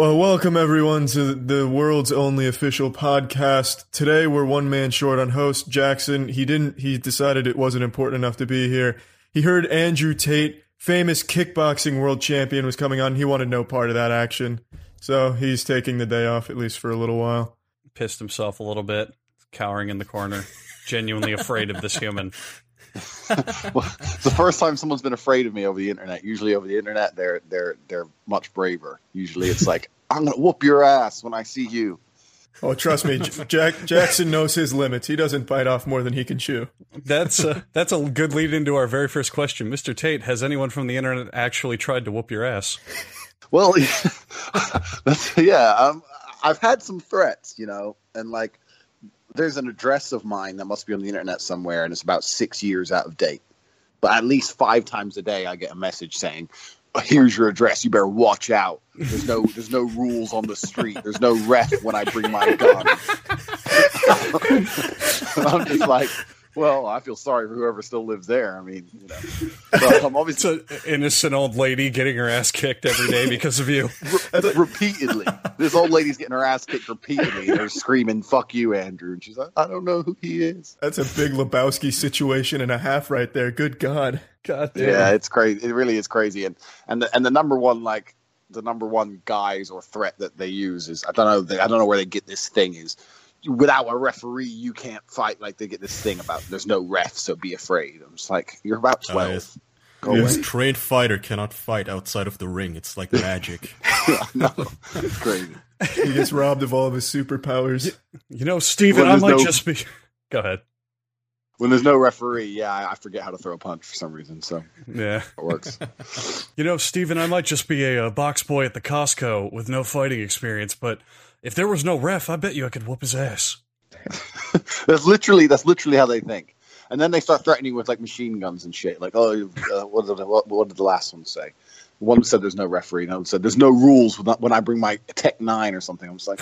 Well, welcome everyone to the world's only official podcast. Today we're one man short on host Jackson. He didn't he decided it wasn't important enough to be here. He heard Andrew Tate, famous kickboxing world champion was coming on. He wanted no part of that action. So, he's taking the day off at least for a little while. Pissed himself a little bit, cowering in the corner, genuinely afraid of this human. well, it's the first time someone's been afraid of me over the internet. Usually over the internet, they're they're they're much braver. Usually it's like I'm gonna whoop your ass when I see you. Oh, trust me, Jack Jackson knows his limits. He doesn't bite off more than he can chew. That's a, that's a good lead into our very first question, Mr. Tate. Has anyone from the internet actually tried to whoop your ass? Well, yeah, um, I've had some threats, you know, and like there's an address of mine that must be on the internet somewhere, and it's about six years out of date. But at least five times a day, I get a message saying, "Here's your address. You better watch out. There's no there's no rules on the street. There's no ref when I bring my gun." I'm just like, well, I feel sorry for whoever still lives there. I mean, you know, but um, I'm obviously it's an innocent old lady getting her ass kicked every day because of you. Re- repeatedly, this old lady's getting her ass kicked repeatedly. They're screaming, "Fuck you, Andrew!" And she's like, "I don't know who he is." That's a big Lebowski situation and a half right there. Good God, God damn. Yeah, it's crazy. It really is crazy. And and the, and the number one like the number one guise or threat that they use is I don't know. They, I don't know where they get this thing is without a referee, you can't fight. Like they get this thing about there's no ref, so be afraid. I'm just like, you're about oh, twelve. Uh, yes. Go yes, away. trained fighter cannot fight outside of the ring. It's like magic. no, it's crazy. he gets robbed of all of his superpowers. You, you know, Steven, I might no, just be. Go ahead. When there's no referee, yeah, I, forget how to throw a punch for some reason. So yeah, it works. you know, Steven, I might just be a, a box boy at the Costco with no fighting experience, but if there was no ref, I bet you I could whoop his ass. that's literally that's literally how they think. And then they start threatening with like machine guns and shit. Like, oh, uh, what, did the, what, what, did the last one say? One said there's no referee. Another said there's no rules when I bring my Tech Nine or something. I'm just like,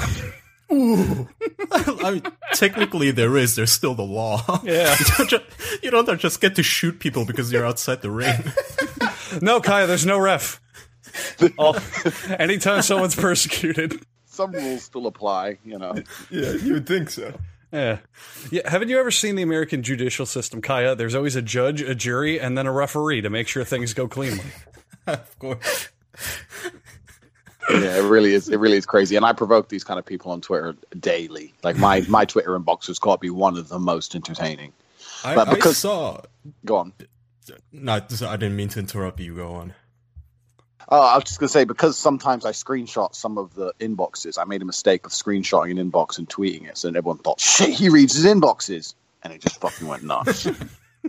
ooh. I mean, technically there is. There's still the law. Yeah, you don't, just, you don't just get to shoot people because you're outside the ring. no, Kaya, there's no ref. Oh, anytime someone's persecuted, some rules still apply, you know. yeah, you would think so. Yeah. Yeah. Haven't you ever seen the American judicial system, Kaya? There's always a judge, a jury, and then a referee to make sure things go cleanly. of course. Yeah, it really is. It really is crazy, and I provoke these kind of people on Twitter daily. Like my mm-hmm. my Twitter inbox has got to be one of the most entertaining. I, but because I saw. Go on. No, I didn't mean to interrupt you. Go on. Oh, I was just gonna say because sometimes I screenshot some of the inboxes. I made a mistake of screenshotting an inbox and tweeting it, so everyone thought, "Shit, he reads his inboxes," and it just fucking went nuts.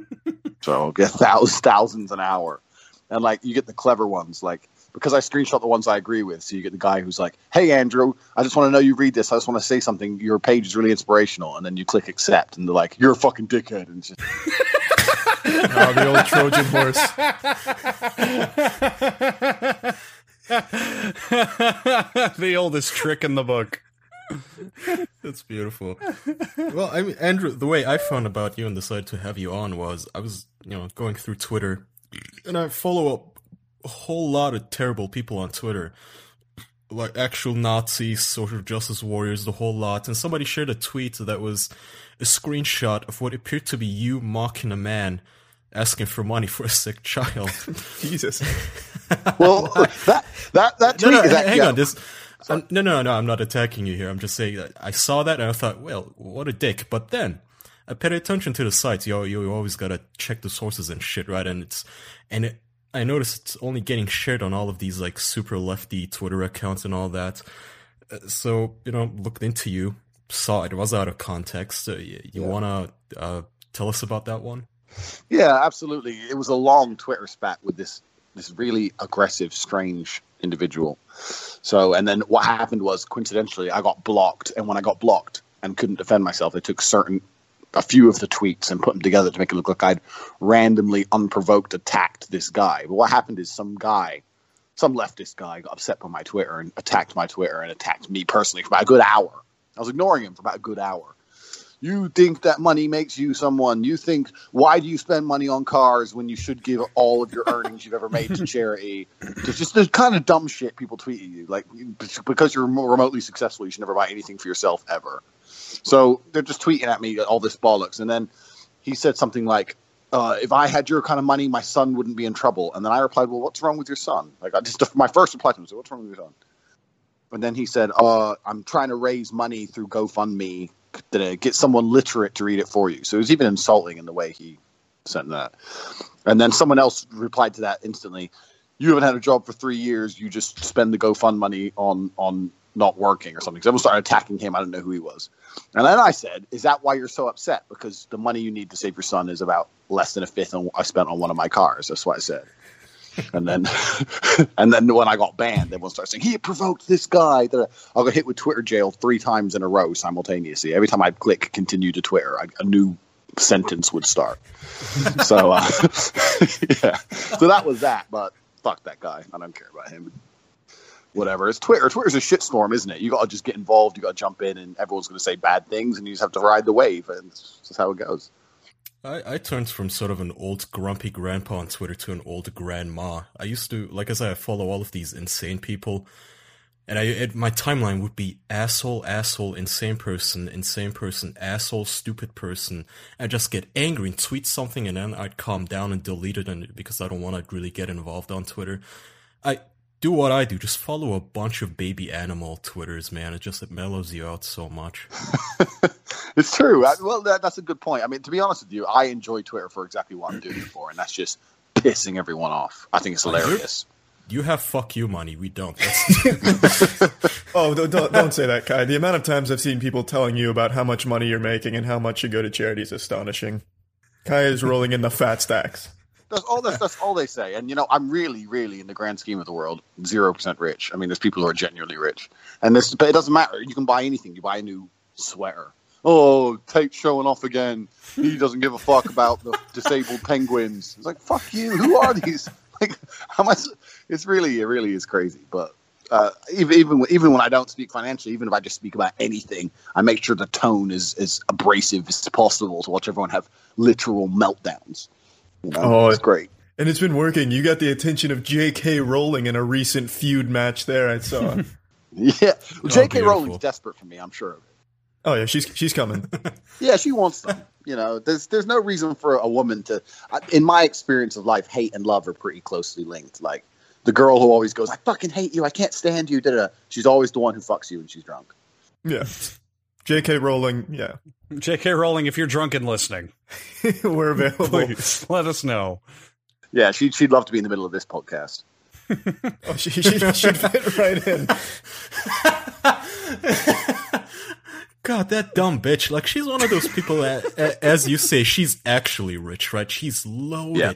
so I'll get thousands, thousands an hour, and like you get the clever ones, like because I screenshot the ones I agree with. So you get the guy who's like, "Hey Andrew, I just want to know you read this. I just want to say something. Your page is really inspirational," and then you click accept, and they're like, "You're a fucking dickhead," and just. oh, the old Trojan horse. the oldest trick in the book. That's beautiful. Well, I mean, Andrew, the way I found about you and decided to have you on was I was, you know, going through Twitter, and I follow up a whole lot of terrible people on Twitter, like actual Nazis, social justice warriors, the whole lot. And somebody shared a tweet that was a screenshot of what appeared to be you mocking a man asking for money for a sick child. Jesus. well, that that that tweet no, no, is hang on. This, um, no, no, no. I'm not attacking you here. I'm just saying that I saw that and I thought, well, what a dick. But then I paid attention to the sites. You you always gotta check the sources and shit, right? And it's and it, I noticed it's only getting shared on all of these like super lefty Twitter accounts and all that. Uh, so you know, looked into you, saw it was out of context. Uh, you, you yeah. wanna uh, tell us about that one? Yeah, absolutely. It was a long Twitter spat with this this really aggressive, strange individual. So, and then what happened was, coincidentally, I got blocked, and when I got blocked and couldn't defend myself, they took certain a few of the tweets and put them together to make it look like I'd randomly, unprovoked attacked this guy. But what happened is some guy some leftist guy got upset by my Twitter and attacked my Twitter and attacked me personally for about a good hour. I was ignoring him for about a good hour. You think that money makes you someone. You think, why do you spend money on cars when you should give all of your earnings you've ever made to charity? It's just the kind of dumb shit people tweet at you. Like, because you're remotely successful, you should never buy anything for yourself ever. So they're just tweeting at me all this bollocks. And then he said something like, uh, if I had your kind of money, my son wouldn't be in trouble. And then I replied, well, what's wrong with your son? Like, I just, my first reply to him was, what's wrong with your son? And then he said, uh, I'm trying to raise money through GoFundMe to get someone literate to read it for you. So it was even insulting in the way he sent that. And then someone else replied to that instantly. You haven't had a job for three years. You just spend the GoFund money on on not working or something. So everyone started attacking him. I don't know who he was. And then I said, "Is that why you're so upset? Because the money you need to save your son is about less than a fifth on what I spent on one of my cars." That's what I said. and then, and then when I got banned, everyone started saying he provoked this guy. That I got hit with Twitter jail three times in a row simultaneously. Every time I'd click continue to Twitter, I, a new sentence would start. so uh, yeah, so that was that. But fuck that guy. I don't care about him. Whatever. It's Twitter. Twitter's a shitstorm, isn't it? You got to just get involved. You got to jump in, and everyone's going to say bad things, and you just have to ride the wave. And that's how it goes. I, I turned from sort of an old grumpy grandpa on Twitter to an old grandma. I used to, like I said, I follow all of these insane people, and I it, my timeline would be asshole, asshole, insane person, insane person, asshole, stupid person. I just get angry and tweet something, and then I'd calm down and delete it, and because I don't want to really get involved on Twitter. I do what I do. Just follow a bunch of baby animal Twitters, man. It just it mellows you out so much. it's true. Well, that, that's a good point. I mean, to be honest with you, I enjoy Twitter for exactly what I'm doing it for, and that's just pissing everyone off. I think it's hilarious. You have fuck you money. We don't. oh, don't, don't say that, Kai. The amount of times I've seen people telling you about how much money you're making and how much you go to charity is astonishing. Kai is rolling in the fat stacks. That's all. That's, that's all they say. And you know, I'm really, really, in the grand scheme of the world, zero percent rich. I mean, there's people who are genuinely rich, and this, but it doesn't matter. You can buy anything. You buy a new sweater. Oh, Tate showing off again. He doesn't give a fuck about the disabled penguins. It's like fuck you. Who are these? Like, how much? It's really, it really is crazy. But uh, even even even when I don't speak financially, even if I just speak about anything, I make sure the tone is as abrasive as possible to watch everyone have literal meltdowns. You know, oh, it's great. And it's been working. You got the attention of J.K. Rowling in a recent feud match there. I saw. yeah, well, oh, J.K. Rowling's desperate for me. I'm sure of it. Oh yeah, she's she's coming. yeah, she wants them. You know, there's there's no reason for a woman to. In my experience of life, hate and love are pretty closely linked. Like the girl who always goes, "I fucking hate you. I can't stand you." Da-da. She's always the one who fucks you when she's drunk. Yeah. J.K. Rowling, yeah. J.K. Rowling, if you're drunk and listening, we're available. Please let us know. Yeah, she'd she'd love to be in the middle of this podcast. oh, she, she, she'd fit right in. God, that dumb bitch. Like, she's one of those people that, as you say, she's actually rich, right? She's loaded. Yeah.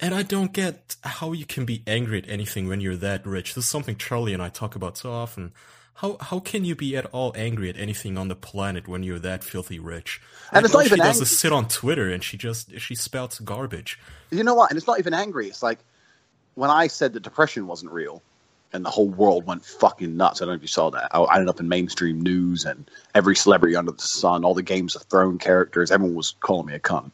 And I don't get how you can be angry at anything when you're that rich. This is something Charlie and I talk about so often. How how can you be at all angry at anything on the planet when you're that filthy rich? Like, and it's oh, not even she does is sit on Twitter and she just she spouts garbage. You know what? And it's not even angry. It's like when I said that depression wasn't real, and the whole world went fucking nuts. I don't know if you saw that. I ended up in mainstream news and every celebrity under the sun, all the Games of Thrones characters, everyone was calling me a cunt.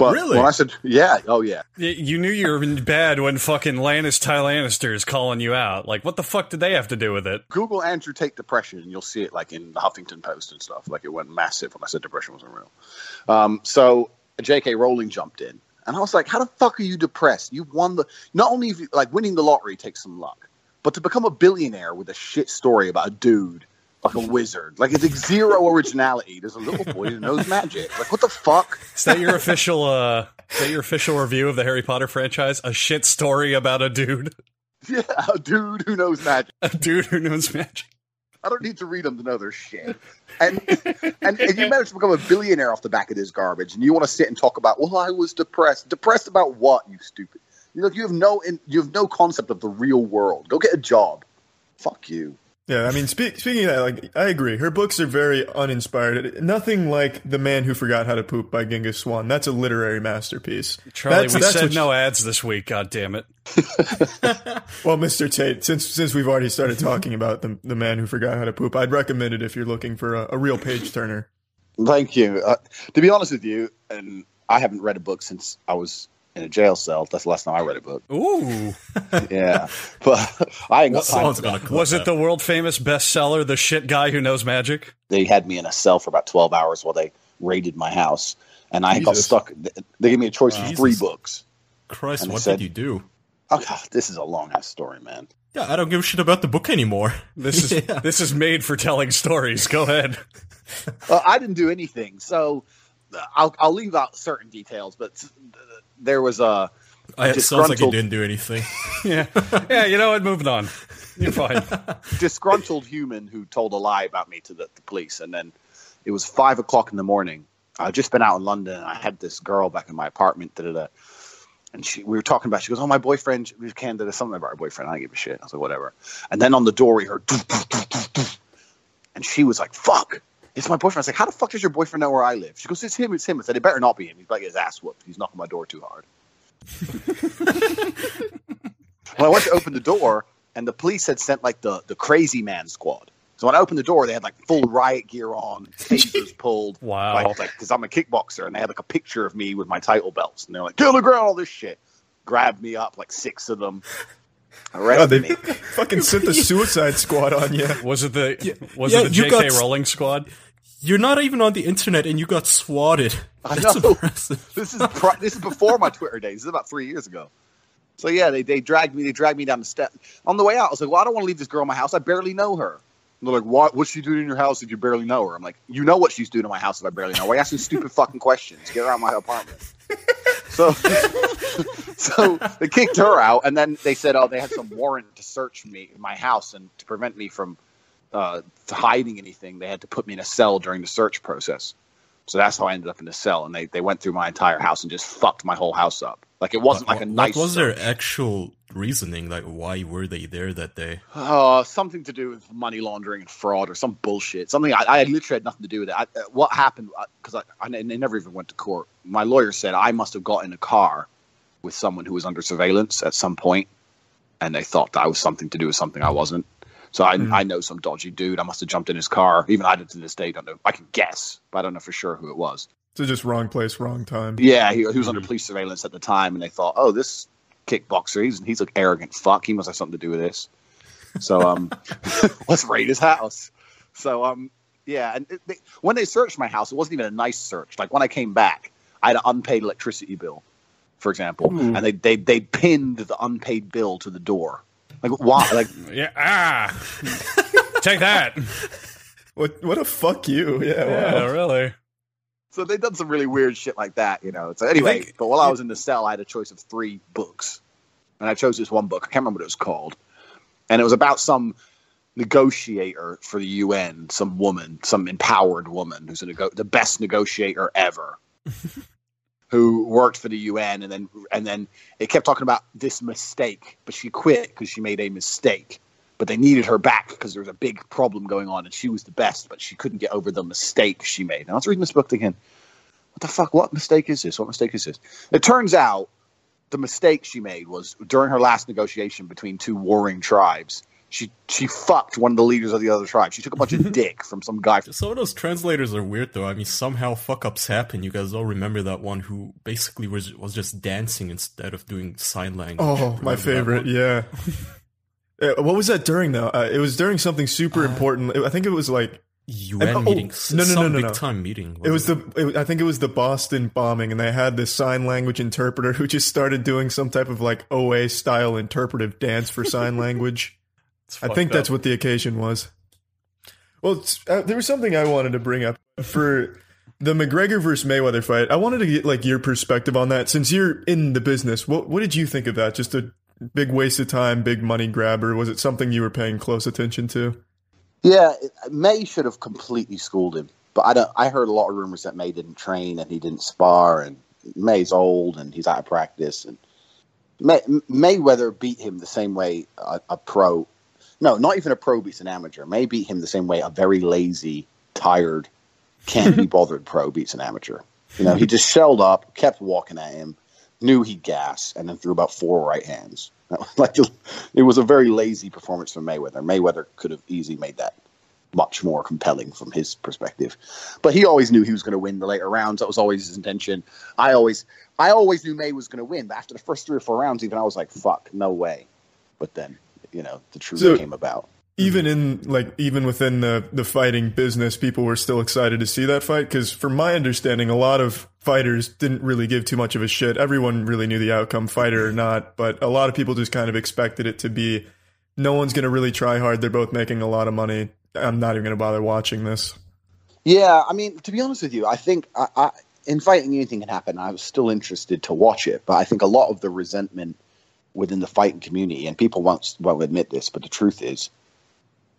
But really? when I said, yeah, oh yeah. You knew you were in bad when fucking Lannis Ty Lannister is calling you out. Like, what the fuck did they have to do with it? Google Andrew Tate depression and you'll see it like in the Huffington Post and stuff. Like it went massive when I said depression wasn't real. Um, so J.K. Rowling jumped in. And I was like, how the fuck are you depressed? You won the, not only, you, like winning the lottery takes some luck, but to become a billionaire with a shit story about a dude like a wizard. Like it's like zero originality. There's a little boy who knows magic. Like what the fuck? Is that your official? uh Is that your official review of the Harry Potter franchise? A shit story about a dude. Yeah, a dude who knows magic. A dude who knows magic. I don't need to read them to know their shit. And and, and you managed to become a billionaire off the back of this garbage, and you want to sit and talk about, well, I was depressed. Depressed about what? You stupid. You know, you have no you have no concept of the real world. Go get a job. Fuck you. Yeah, I mean, speak, speaking of that, like I agree. Her books are very uninspired. Nothing like "The Man Who Forgot How to Poop" by Genghis Swan. That's a literary masterpiece. Charlie, That's- we that's said what no ads this week. God damn it! Well, Mr. Tate, since since we've already started talking about the the man who forgot how to poop, I'd recommend it if you're looking for a, a real page turner. Thank you. Uh, to be honest with you, and I haven't read a book since I was in a jail cell. That's the last time I read a book. Ooh, Yeah, but I ain't got time Someone's gonna that. was it the world famous bestseller, "The Shit Guy Who Knows Magic"? They had me in a cell for about twelve hours while they raided my house, and I got stuck. They gave me a choice of three Jesus. books. Christ, what said- did you do? Oh, God, this is a long ass story, man. Yeah, I don't give a shit about the book anymore. This is Yeah. this is made for telling stories. Go ahead. Well, I didn't do anything, so uh, I'll I'll leave out certain details. But there was a. it sounds like you didn't do anything. Yeah, yeah. You know what? Moving on. You're fine. disgruntled human who told a lie about me to the, the police, and then it was five o'clock in the morning. I'd just been out in London. And I had this girl back in my apartment. Da, da, da. And she, we were talking about. She goes, "Oh, my boyfriend, we Canada, something about her boyfriend." I don't give a shit. I was like, "Whatever." And then on the door, we heard, "Doof, doof, doof, doof, doof." and she was like, "Fuck." It's my boyfriend. I was like, "How the fuck does your boyfriend know where I live?" She goes, "It's him. It's him." I said, "It better not be him. He's like his ass whooped. He's knocking my door too hard." when I went to open the door, and the police had sent like the the crazy man squad. So when I opened the door, they had like full riot gear on, tasers pulled. Wow. Like, like, because I'm a kickboxer, and they had like a picture of me with my title belts, and they're like, "Kill the ground, all this shit." Grabbed me up, like six of them. Oh, Arrested they me. fucking sent the Suicide Squad on you. Was it the was yeah, it the J.K. got- Rowling squad? You're not even on the internet and you got swatted. I That's know. impressive. This is pri- this is before my Twitter days. This is about three years ago. So yeah, they, they dragged me. They dragged me down the step. On the way out, I was like, "Well, I don't want to leave this girl in my house. I barely know her." And they're like, "What? What's she doing in your house if you barely know her?" I'm like, "You know what she's doing in my house if I barely know her. Why are you asking stupid fucking questions? Get her out of my apartment." So, so they kicked her out, and then they said, "Oh, they had some warrant to search me my house and to prevent me from uh, hiding anything. They had to put me in a cell during the search process." So that's how I ended up in the cell, and they, they went through my entire house and just fucked my whole house up. Like it wasn't like a What- nice. What was search. their actual reasoning? Like, why were they there that day? Uh, something to do with money laundering and fraud or some bullshit. Something I, I literally had nothing to do with it. I, uh, what happened? Because I, I, they never even went to court. My lawyer said I must have got in a car with someone who was under surveillance at some point, and they thought that I was something to do with something I wasn't. So I, I know some dodgy dude. I must have jumped in his car. Even I did to this day don't know. I can guess, but I don't know for sure who it was. So just wrong place, wrong time. Yeah, he, he was under police surveillance at the time, and they thought, "Oh, this kickboxer, he's he's an arrogant fuck. He must have something to do with this." So, um, let's raid his house. So, um, yeah, and it, they, when they searched my house, it wasn't even a nice search. Like when I came back, I had an unpaid electricity bill, for example, and they they they pinned the unpaid bill to the door. Like why? Like Yeah. Ah. Take that. What what a fuck you. Yeah, Yeah, wow. really. So they've done some really weird shit like that, you know. So anyway, think- but while I was in the cell, I had a choice of three books, and I chose this one book. I can't remember what it was called, and it was about some negotiator for the UN, some woman, some empowered woman who's a nego- the best negotiator ever, who worked for the UN, and then and then it kept talking about this mistake, but she quit because she made a mistake. But they needed her back because there was a big problem going on, and she was the best, but she couldn't get over the mistake she made. And I was reading this book thinking, what the fuck? What mistake is this? What mistake is this? It turns out the mistake she made was during her last negotiation between two warring tribes. She she fucked one of the leaders of the other tribe. She took a bunch of dick from some guy. Some of those translators are weird, though. I mean, somehow fuck ups happen. You guys all remember that one who basically was was just dancing instead of doing sign language. Oh, my Remember that favorite. Yeah. Uh, what was that during though? Uh, it was during something super important. I think it was like UN oh, meeting. no, no, some no, no, big no. time meeting. It was wasn't the. It, I think it was the Boston bombing, and they had this sign language interpreter who just started doing some type of like OA style interpretive dance for sign language. It's I think up. that's what the occasion was. Well, it's, uh, there was something I wanted to bring up for the McGregor versus Mayweather fight. I wanted to get like your perspective on that since you're in the business. What what did you think of that? Just a big waste of time, big money grabber. Was it something you were paying close attention to? Yeah, May should have completely schooled him, but I don't. I heard a lot of rumors that May didn't train and he didn't spar, and May's old and he's out of practice, and May, Mayweather beat him the same way a, a pro. No, not even a pro beats an amateur. May beat him the same way a very lazy, tired, can't be bothered pro beats an amateur. You know, he just shelled up, kept walking at him, knew he'd gas, and then threw about four right hands. like it was a very lazy performance from Mayweather. Mayweather could have easily made that much more compelling from his perspective. But he always knew he was going to win the later rounds. That was always his intention. I always, I always knew May was going to win. But after the first three or four rounds, even I was like, "Fuck, no way." But then, you know, the truth so, came about. even mm-hmm. in like even within the the fighting business people were still excited to see that fight? Because from my understanding a lot of fighters didn't really give too much of a shit. Everyone really knew the outcome fighter or not but a lot of people just kind of expected it to be no one's going to really try hard. They're both making a lot of money. I'm not even going to bother watching this. Yeah i mean to be honest with you i think I, I, in fighting anything can happen i was still interested to watch it but i think a lot of the resentment within the fighting community and people won't, won't admit this but the truth is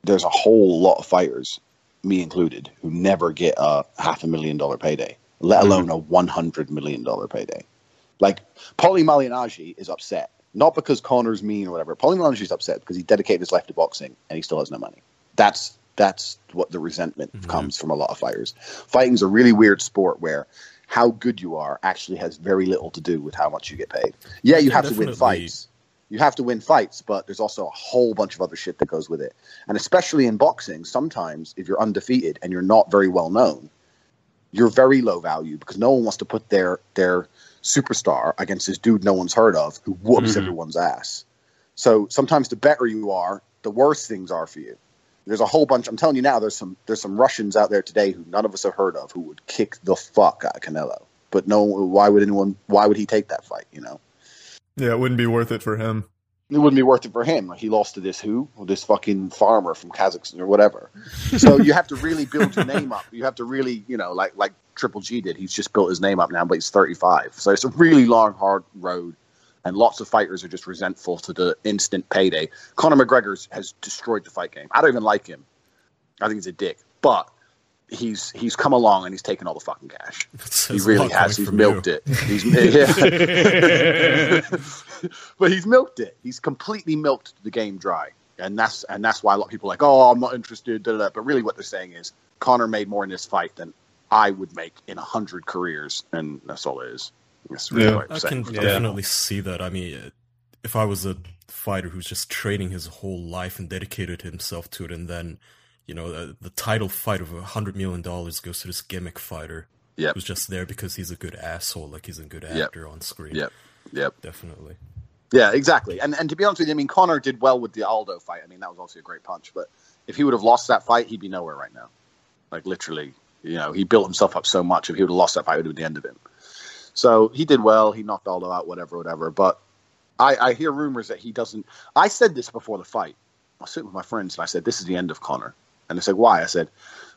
there's a whole lot of fighters, me included, who never get a half a million dollar payday, let mm-hmm. alone a one hundred million dollar payday. Like Paulie Malignaggi is upset, not because Conor's mean or whatever. Paulie Malignaggi is upset because he dedicated his life to boxing and he still has no money. That's that's what the resentment mm-hmm. comes from a lot of fighters. Fighting's a really weird sport where how good you are actually has very little to do with how much you get paid. Yeah, you have definitely. to win fights you have to win fights, but there's also a whole bunch of other shit that goes with it. And especially in boxing, sometimes if you're undefeated and you're not very well known, you're very low value because no one wants to put their their superstar against this dude no one's heard of who whoops mm-hmm. everyone's ass. So sometimes the better you are, the worse things are for you. There's a whole bunch. I'm telling you now. There's some there's some Russians out there today who none of us have heard of who would kick the fuck out of Canelo. But no, why would anyone? Why would he take that fight? You know. Yeah, it wouldn't be worth it for him. It wouldn't be worth it for him. He lost to this who? This fucking farmer from Kazakhstan or whatever. So you have to really build your name up. You have to really, you know, like like Triple G did. He's just built his name up now, but he's 35. So it's a really long, hard road. And lots of fighters are just resentful to the instant payday. Conor McGregor has destroyed the fight game. I don't even like him. I think he's a dick. But he's he's come along and he's taken all the fucking cash. He really has. He's milked you. it. He's yeah. but he's milked it. He's completely milked the game dry, and that's and that's why a lot of people are like, oh, I'm not interested. Da, da, da. But really, what they're saying is Conor made more in this fight than I would make in a hundred careers, and that's all it is. That's really yeah. I can yeah. definitely see that. I mean, if I was a fighter who's just training his whole life and dedicated himself to it, and then you know, the, the title fight of a hundred million dollars goes to this gimmick fighter yep. who's just there because he's a good asshole, like he's a good actor yep. on screen. Yep, yep, definitely. Yeah, exactly. And and to be honest with you, I mean, Conor did well with the Aldo fight. I mean, that was also a great punch. But if he would have lost that fight, he'd be nowhere right now. Like literally, you know, he built himself up so much. If he would have lost that fight, it would have been the end of him. So he did well. He knocked Aldo out, whatever, whatever. But I, I hear rumors that he doesn't. I said this before the fight. I was sitting with my friends and I said, "This is the end of Conor." And they said, why? I said,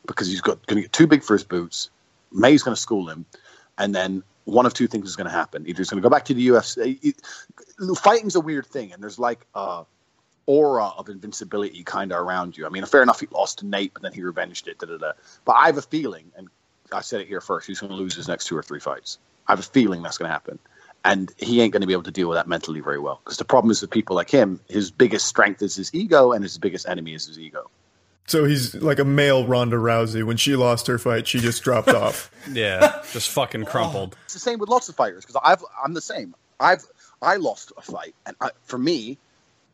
because he's got going to get too big for his boots. May's going to school him, and then one of two things is going to happen. Either he's going to go back to the UFC. Fighting's a weird thing, and there's like a aura of invincibility kind of around you. I mean, fair enough, he lost to Nate, but then he revenged it. Da, da, da. But I have a feeling, and I said it here first, he's going to lose his next two or three fights. I have a feeling that's going to happen. And he ain't going to be able to deal with that mentally very well. Because the problem is with people like him, his biggest strength is his ego, and his biggest enemy is his ego. So he's like a male Ronda Rousey. When she lost her fight, she just dropped off. Yeah, just fucking crumpled. It's the same with lots of fighters because I've I'm the same. I've I lost a fight, and I, for me,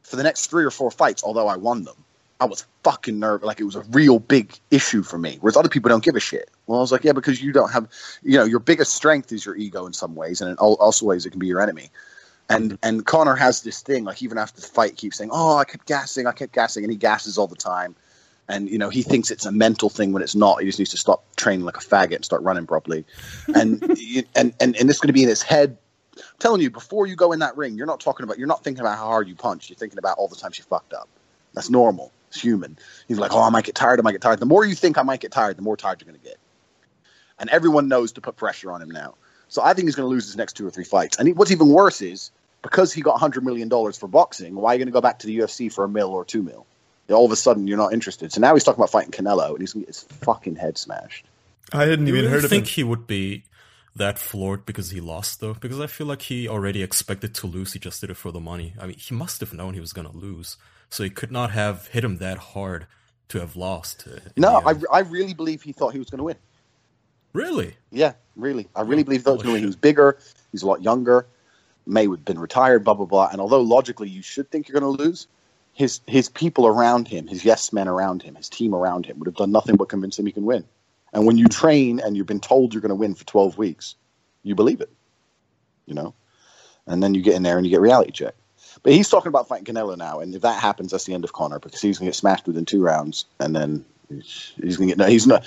for the next three or four fights, although I won them, I was fucking nervous. Like it was a real big issue for me. Whereas other people don't give a shit. Well, I was like, yeah, because you don't have, you know, your biggest strength is your ego in some ways, and in also ways it can be your enemy. And mm-hmm. and Conor has this thing, like even after the fight, keeps saying, "Oh, I kept gassing, I kept gassing," and he gasses all the time and you know he thinks it's a mental thing when it's not. He just needs to stop training like a faggot and start running properly. And and and and this is going to be in his head. I'm telling you, before you go in that ring, you're not talking about. You're not thinking about how hard you punch. You're thinking about all the times you fucked up. That's normal. It's human. He's like, oh, I might get tired. I might get tired. The more you think I might get tired, the more tired you're going to get. And everyone knows to put pressure on him now. So I think he's going to lose his next two or three fights. And he, what's even worse is because he got $100 million for boxing, why are you going to go back to the UFC for a mil or two mil? all of a sudden you're not interested. So now he's talking about fighting Canelo, and he's going to get his fucking head smashed. I hadn't even really heard of him. I think he would be that floored because he lost though? Because I feel like he already expected to lose. He just did it for the money. I mean, he must have known he was gonna lose, so he could not have hit him that hard to have lost. uh, No, I. I really believe he thought he was going to win. really. Yeah, really. I really believe he thought he was going to win. He was bigger. He's a lot younger. May have been retired, blah, blah, blah. And although logically you should think you're going to lose, his, his people around him, his yes men around him, his team around him would have done nothing but convince him he can win. And when you train and you've been told you're going to win for 12 weeks, you believe it, you know? And then you get in there and you get reality check. But he's talking about fighting Canelo now, and if that happens, that's the end of Conor because he's going to get smashed within two rounds, and then he's going to get no. He's not.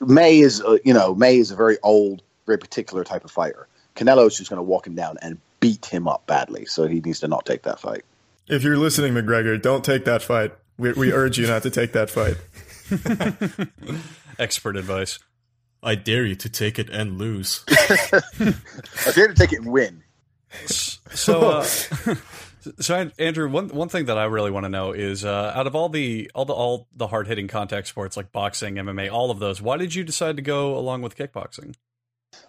May is uh, you know May is a very old, very particular type of fighter. Canelo is just going to walk him down and beat him up badly, so he needs to not take that fight. If you're listening, McGregor, don't take that fight. We, we urge you not to take that fight. Expert advice. I dare you to take it and lose. I dare to take it and win. So, uh, so Andrew, one one thing that I really want to know is, uh, out of all the all the all the hard hitting contact sports like boxing, MMA, all of those, why did you decide to go along with kickboxing?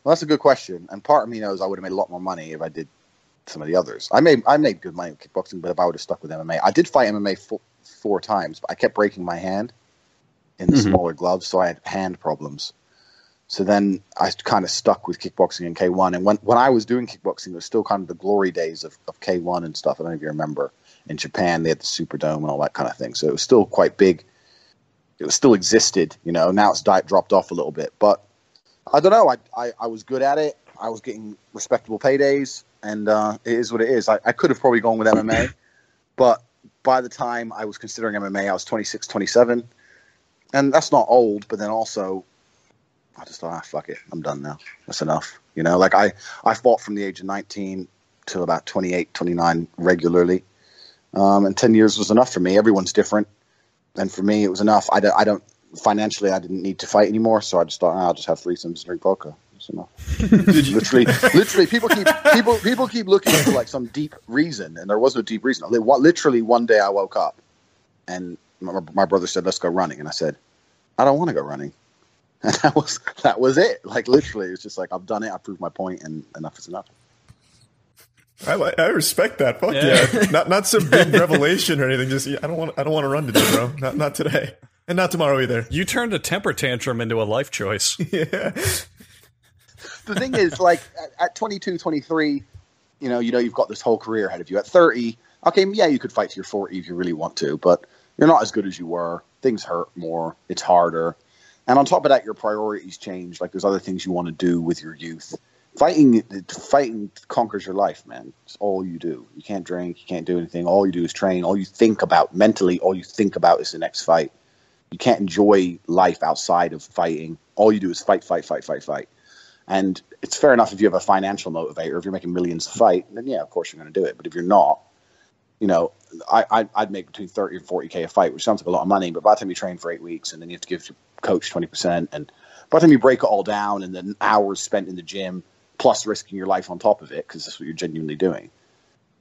Well, that's a good question, and part of me knows I would have made a lot more money if I did some of the others. I made I made good money with kickboxing, but if I would have stuck with MMA, I did fight MMA four, four times, but I kept breaking my hand in the Mhm. smaller gloves, so I had hand problems. So then I kind of stuck with kickboxing and K1. And when, when I was doing kickboxing, it was still kind of the glory days of, of K1 and stuff. I don't know if you remember. In Japan, they had the Superdome and all that kind of thing. So it was still quite big. It was still existed, you know. Now it's dropped off a little bit. But I don't know. I, I, I was good at it. I was getting respectable paydays. And uh, it is what it is. I, I could have probably gone with MMA. but by the time I was considering MMA, I was 26, 27. And that's not old, but then also I just thought, ah, fuck it, I'm done now. That's enough. You know, like I, I fought from the age of 19 till about 28, 29 regularly. Um, and 10 years was enough for me. Everyone's different. And for me, it was enough. I don't, I don't, financially, I didn't need to fight anymore. So I just thought, ah, I'll just have threesomes and drink vodka. That's enough. Literally, literally, people keep, people, people keep looking for like some deep reason. And there was no deep reason. Literally one day I woke up and my, my brother said, let's go running. And I said, I don't want to go running. And that was that was it. Like literally, it was just like I've done it. I proved my point, and enough is enough. I, li- I respect that. Fuck Yeah. yeah. Not not some big revelation or anything. Just I don't want I don't want to run today, bro. Not not today, and not tomorrow either. You turned a temper tantrum into a life choice. Yeah. The thing is, like at, at 22, 23, you know, you know, you've got this whole career ahead of you. At thirty, okay, yeah, you could fight to your forty if you really want to, but you're not as good as you were. Things hurt more. It's harder, and on top of that, your priorities change. Like there's other things you want to do with your youth. Fighting, fighting conquers your life, man. It's all you do. You can't drink. You can't do anything. All you do is train. All you think about mentally, all you think about is the next fight. You can't enjoy life outside of fighting. All you do is fight, fight, fight, fight, fight. And it's fair enough if you have a financial motivator. If you're making millions to fight, then yeah, of course you're going to do it. But if you're not, you know, I, I, I'd make between 30 and 40K a fight, which sounds like a lot of money. But by the time you train for eight weeks and then you have to give your coach 20%, and by the time you break it all down and then hours spent in the gym, plus risking your life on top of it, because that's what you're genuinely doing,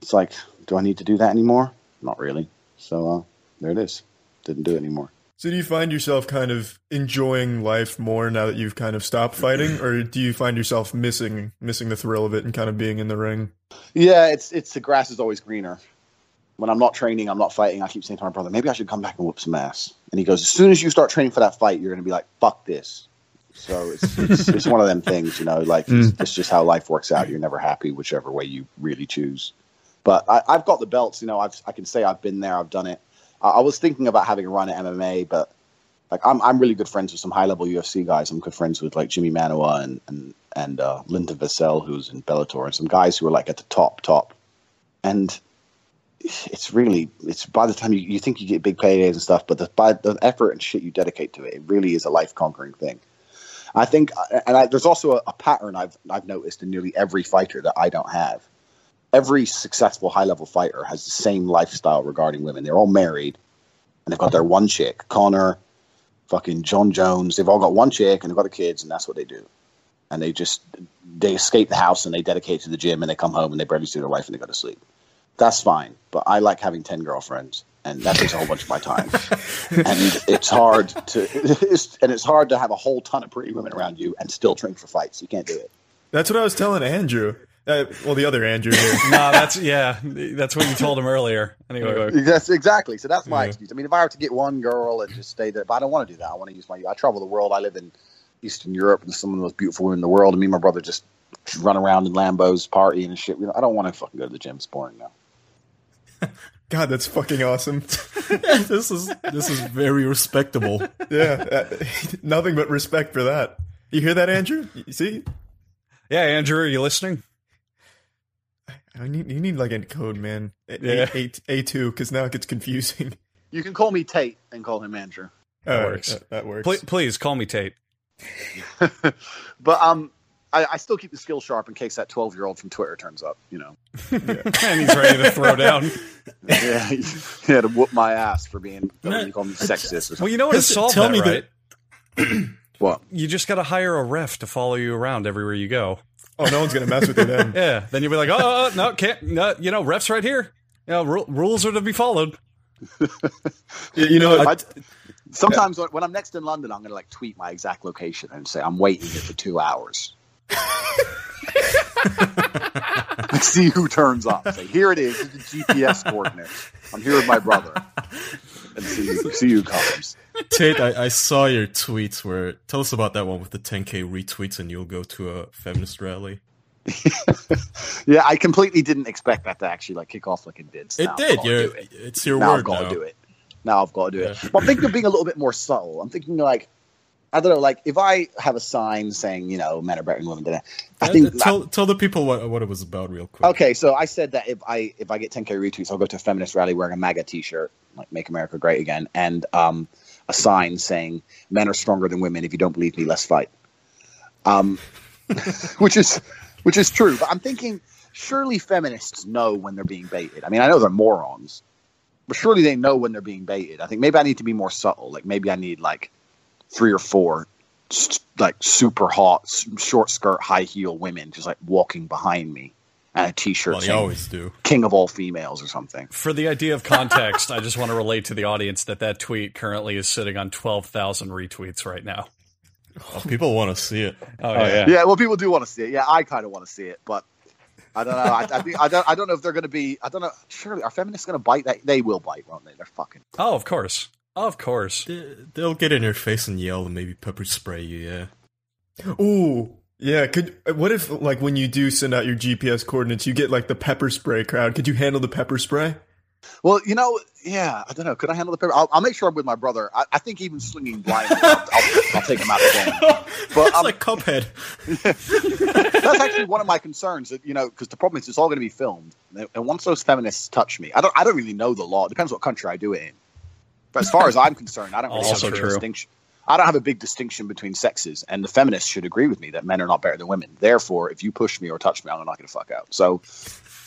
it's like, do I need to do that anymore? Not really. So uh, there it is. Didn't do it anymore. So do you find yourself kind of enjoying life more now that you've kind of stopped fighting, or do you find yourself missing missing the thrill of it and kind of being in the ring? Yeah, it's it's the grass is always greener. When I'm not training, I'm not fighting. I keep saying to my brother, maybe I should come back and whoop some ass. And he goes, as soon as you start training for that fight, you're going to be like, fuck this. So it's it's, it's one of them things, you know. Like it's, it's just how life works out. You're never happy, whichever way you really choose. But I, I've got the belts, you know. I've I can say I've been there. I've done it. I, I was thinking about having a run at MMA, but like I'm I'm really good friends with some high level UFC guys. I'm good friends with like Jimmy Manuwa and and and uh, Linton Vassell, who's in Bellator, and some guys who are like at the top top. And it's really it's by the time you, you think you get big paydays and stuff, but the by the effort and shit you dedicate to it, it really is a life conquering thing. I think, and I, there's also a, a pattern I've I've noticed in nearly every fighter that I don't have. Every successful high level fighter has the same lifestyle regarding women. They're all married, and they've got their one chick. Conor, fucking Jon Jones, they've all got one chick and they've got the kids, and that's what they do. And they just they escape the house and they dedicate to the gym, and they come home and they barely see their wife and they go to sleep. That's fine, but I like having ten girlfriends, and that takes a whole bunch of my time. and it's hard to, it's, and it's hard to have a whole ton of pretty women around you and still train for fights. You can't do it. That's what I was telling Andrew. Uh, well, the other Andrew here. nah, that's yeah, that's what you told him earlier. Anyway, Yes, exactly. So that's my Yeah. excuse. I mean, if I were to get one girl and just stay there, but I don't want to do that. I want to use my. I travel the world. I live in Eastern Europe, and some of the most beautiful women in the world. And me and my brother just run around in Lambos, partying and shit. You know, I don't want to fucking go to the gym. It's boring now. God, that's fucking awesome. this is this is very respectable. Yeah, uh, nothing but respect for that. You hear that, Andrew? You see? yeah, Andrew, are you listening? I need you need like a code, man. A, Yeah. A, A two, because now it gets confusing. You can call me Tate and call him Andrew. That works. That, that works. Please, please call me Tate. but um, I, I still keep the skill sharp in case that twelve-year-old from Twitter turns up. You know, and he's ready to throw down. yeah, he, he had to whoop my ass for being No, you call me sexist or something. Well, you know what to Listen, solve tell that, me right? that- What? You just got to hire a ref to follow you around everywhere you go. Oh, no one's gonna mess with you then. Yeah, then you'll be like, oh, oh, oh, no, can't, no, you know, refs right here. You know, ru- rules are to be followed. You- you know, I, sometimes when I'm next in London, I'm gonna like tweet my exact location and say I'm waiting here for two hours. Like, see who turns up. Say, here it is. Is the GPS coordinates. I'm here with my brother. And see, see who comes. Tate, I, I saw your tweets where tell us about that one with the 10k retweets and you'll go to a feminist rally. Yeah, I completely didn't expect that to actually like kick off like it did. It did. You're, it. it's your now I've got now. to do it. Now I've got to do it. But I'm thinking of being a little bit more subtle. I'm thinking like, I don't know, like if I have a sign saying, you know, men are better than women, then I Uh, think tell tell the people what what it was about real quick. Okay, so I said that if I if I get 10k retweets, I'll go to a feminist rally wearing a MAGA T-shirt, like "Make America Great Again," and um, a sign saying "Men are stronger than women. If you don't believe me, let's fight." Um, which is which is true, but I'm thinking surely feminists know when they're being baited. I mean, I know they're morons, but surely they know when they're being baited. I think maybe I need to be more subtle. Like maybe I need like three or four s- like super hot s- short skirt high heel women just like walking behind me and a t-shirt Well, you saying always do. king of all females or something For the idea of context, I just want to relate to the audience that that tweet currently is sitting on 12,000 retweets right now. Oh, people want to see it. Oh, oh yeah well people do want to see it yeah i kind of want to see it but i don't know I, I think i don't i don't know if they're going to be i don't know surely are feminists going to bite that they will bite won't they they're fucking Oh, of course. Of course. They- They'll get in your face and yell and maybe pepper spray you. Yeah. Ooh, yeah. Could what if like when you do send out your GPS coordinates, you get like the pepper spray crowd? Could you handle the pepper spray? well you know yeah i don't know could i handle the pepper? I'll, I'll make sure i'm with my brother i, I think even swinging blind, I'll, I'll, I'll take him out of the game but it's um, like Cuphead. that's actually one of my concerns that you know because the problem is it's all going to be filmed and once those feminists touch me i don't i don't really know the law it depends what country i do it in but as far as i'm concerned i don't really Also have a true. distinction. I don't have a big distinction between sexes and the feminists should agree with me that men are not better than women. Therefore if you push me or touch me i'm not going to fuck out. So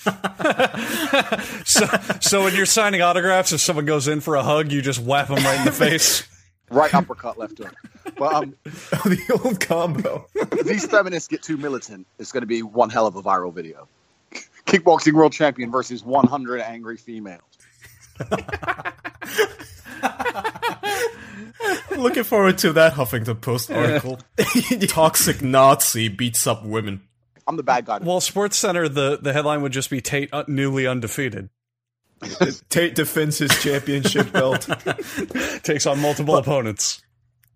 So, so when you're signing autographs, if someone goes in for a hug, you just whap them right in the face. right uppercut left hook. But um, the old combo. if these feminists get too militant. It's going to be one hell of a viral video. Kickboxing world champion versus 100 angry females Looking forward to that Huffington Post article. Toxic Nazi beats up women. i'm the bad guy Well, Sports Center, the, the headline would just be Tate uh, newly undefeated. Tate defends his championship belt. Takes on multiple opponents.